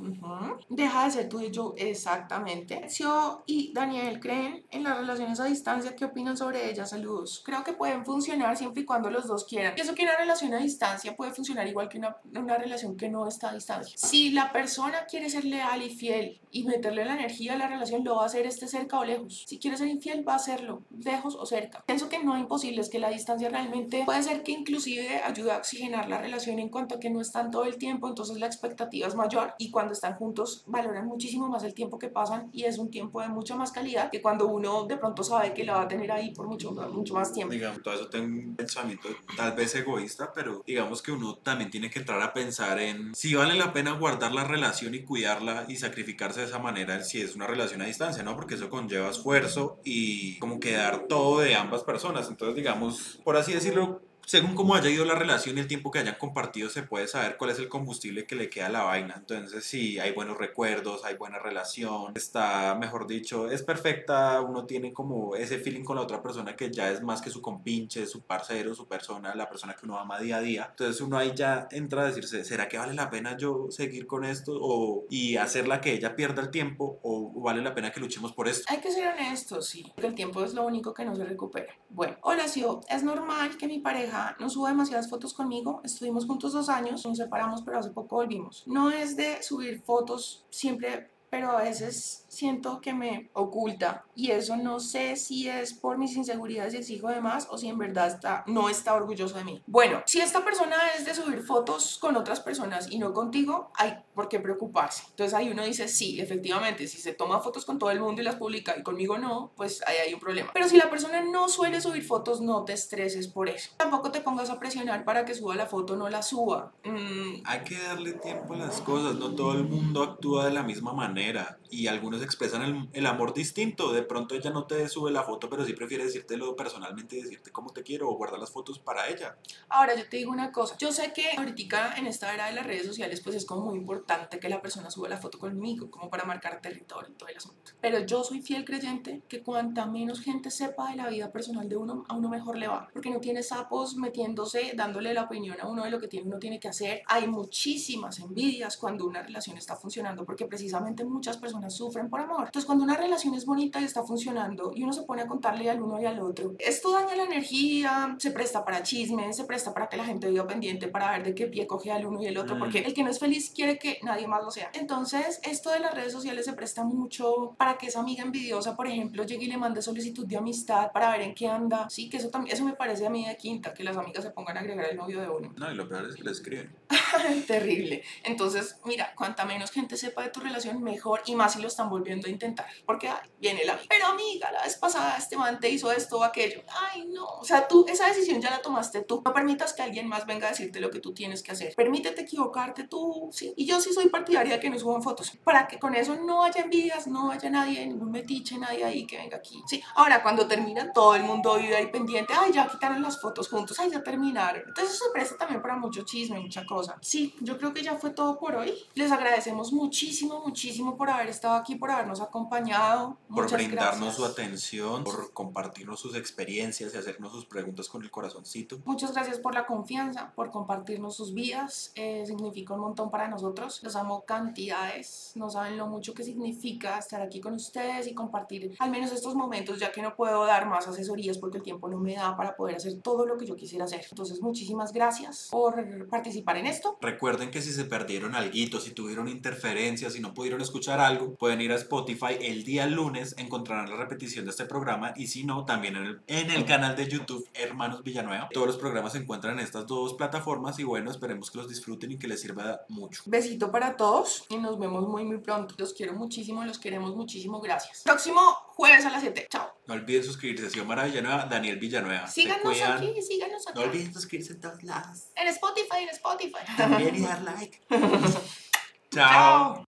Deja de ser tú y yo, exactamente. Sio y Daniel creen en las relaciones a distancia, ¿qué opinan sobre ellas? Saludos. Creo que pueden funcionar siempre y cuando los dos quieran. Pienso que una relación a distancia puede funcionar igual que una, una relación que no está a distancia. Si la persona quiere ser leal y fiel y meterle la energía a la relación, lo va a hacer este cerca o lejos. Si quiere ser infiel, va a hacerlo, lejos o cerca. Pienso que no hay imposibles, que la distancia realmente puede ser que inclusive ayude a oxigenar la relación en cuanto a que no están todo el tiempo, entonces la expectativa es mayor y cuando están juntos valoran muchísimo más el tiempo que pasan y es un tiempo de mucha más calidad que cuando uno de pronto sabe que la va a tener ahí por mucho, mucho más tiempo. Digamos, todo eso tengo un pensamiento tal vez egoísta, pero digamos que uno también tiene que entrar a pensar en si vale la pena guardar la relación y cuidarla y sacrificarse de esa manera si es una relación a distancia, ¿no? Porque eso conlleva esfuerzo y como quedar todo de ambas personas. Entonces, digamos, por así decirlo, según cómo haya ido la relación y el tiempo que hayan compartido, se puede saber cuál es el combustible que le queda a la vaina. Entonces, si hay buenos recuerdos, hay buena relación, está, mejor dicho, es perfecta, uno tiene como ese feeling con la otra persona que ya es más que su compinche, su parcero, su persona, la persona que uno ama día a día. Entonces, uno ahí ya entra a decirse, ¿será que vale la pena yo seguir con esto o, y hacerla que ella pierda el tiempo o, vale la pena que luchemos por esto? Hay que ser honestos, sí, porque el tiempo es lo único que no se recupera. Bueno, hola, es normal que mi pareja no sube demasiadas fotos conmigo. Estuvimos juntos dos años, nos separamos, pero hace poco volvimos. No es de subir fotos siempre pero a veces siento que me oculta y eso no sé si es por mis inseguridades y exijo de más o si en verdad está, no está orgulloso de mí. Bueno, si esta persona es de subir fotos con otras personas y no contigo, hay por qué preocuparse. Entonces ahí uno dice, sí, efectivamente, si se toma fotos con todo el mundo y las publica y conmigo no, pues ahí hay un problema. Pero si la persona no suele subir fotos, no te estreses por eso. Tampoco te pongas a presionar para que suba la foto no la suba. Mm, Hay que darle tiempo a las cosas, no todo el mundo actúa de la misma manera y algunos expresan el, el amor distinto. De pronto ella no te sube la foto, pero sí prefiere decírtelo personalmente y decirte cómo te quiero o guardar las fotos para ella. Ahora yo te digo una cosa, yo sé que ahorita en esta era de las redes sociales pues es como muy importante que la persona suba la foto conmigo, como para marcar territorio y todo el asunto. Pero yo soy fiel creyente que cuanta menos gente sepa de la vida personal de uno, a uno mejor le va, porque no tiene sapos metiéndose, dándole la opinión a uno de lo que tiene, uno tiene que hacer. Hay muchísimas envidias cuando una relación está funcionando, porque precisamente muchas personas sufren por amor. Entonces cuando una relación es bonita y está funcionando y uno se pone a contarle al uno y al otro, esto daña la energía, se presta para chismes, se presta para que la gente viva pendiente para ver de qué pie coge al uno y el otro, Mm. porque el que no es feliz quiere que nadie más lo sea. Entonces, esto de las redes sociales se presta mucho para que esa amiga envidiosa, por ejemplo, llegue y le mande solicitud de amistad para ver en qué anda. Sí, que eso también, eso me parece a mí de quinta, que las amigas se pongan a agregar el novio de uno. No, y lo peor es que le escriben. Terrible. Entonces, mira, cuanta menos gente sepa de tu relación, mejor y más si lo están volviendo a intentar. Porque ay, viene la. Pero amiga, la vez pasada este man te hizo esto o aquello. Ay, no. O sea, tú, esa decisión ya la tomaste tú. No permitas que alguien más venga a decirte lo que tú tienes que hacer. Permítete equivocarte tú, sí. Y yo sí soy partidaria de que no suban fotos. Para que con eso no haya envidias, no haya nadie, ningún metiche, nadie ahí que venga aquí. Sí. Ahora, cuando termina, todo el mundo vive ahí pendiente. Ay, ya quitaron las fotos juntos. Ay, ya terminaron. Entonces eso se presta también para mucho chisme, mucha cosa. Sí, yo creo que ya fue todo por hoy. Les agradecemos muchísimo, muchísimo por haber estado aquí, por habernos acompañado. Por Muchas brindarnos su gracias. atención, por compartirnos sus experiencias y hacernos sus preguntas con el corazoncito. Muchas gracias por la confianza, por compartirnos sus vidas. Eh, significa un montón para nosotros. Los amo cantidades. No saben lo mucho que significa estar aquí con ustedes y compartir al menos estos momentos, ya que no puedo dar más asesorías porque el tiempo no me da para poder hacer todo lo que yo quisiera hacer. Entonces, muchísimas gracias por participar en esto. Recuerden que si se perdieron algo, si tuvieron interferencias, si no pudieron escuchar algo, pueden ir a Spotify el día lunes, encontrarán la repetición de este programa y si no, también en el, en el canal de YouTube Hermanos Villanueva. Todos los programas se encuentran en estas dos plataformas y bueno, esperemos que los disfruten y que les sirva mucho. Besito para todos y nos vemos muy muy pronto. Los quiero muchísimo, los queremos muchísimo. Gracias. Próximo jueves a las 7. Chao. No olviden suscribirse a Xiomara Villanueva, Daniel Villanueva. Síganos aquí, síganos aquí. No olviden suscribirse en todos lados. En Spotify, en Spotify. También y dar like. Chao.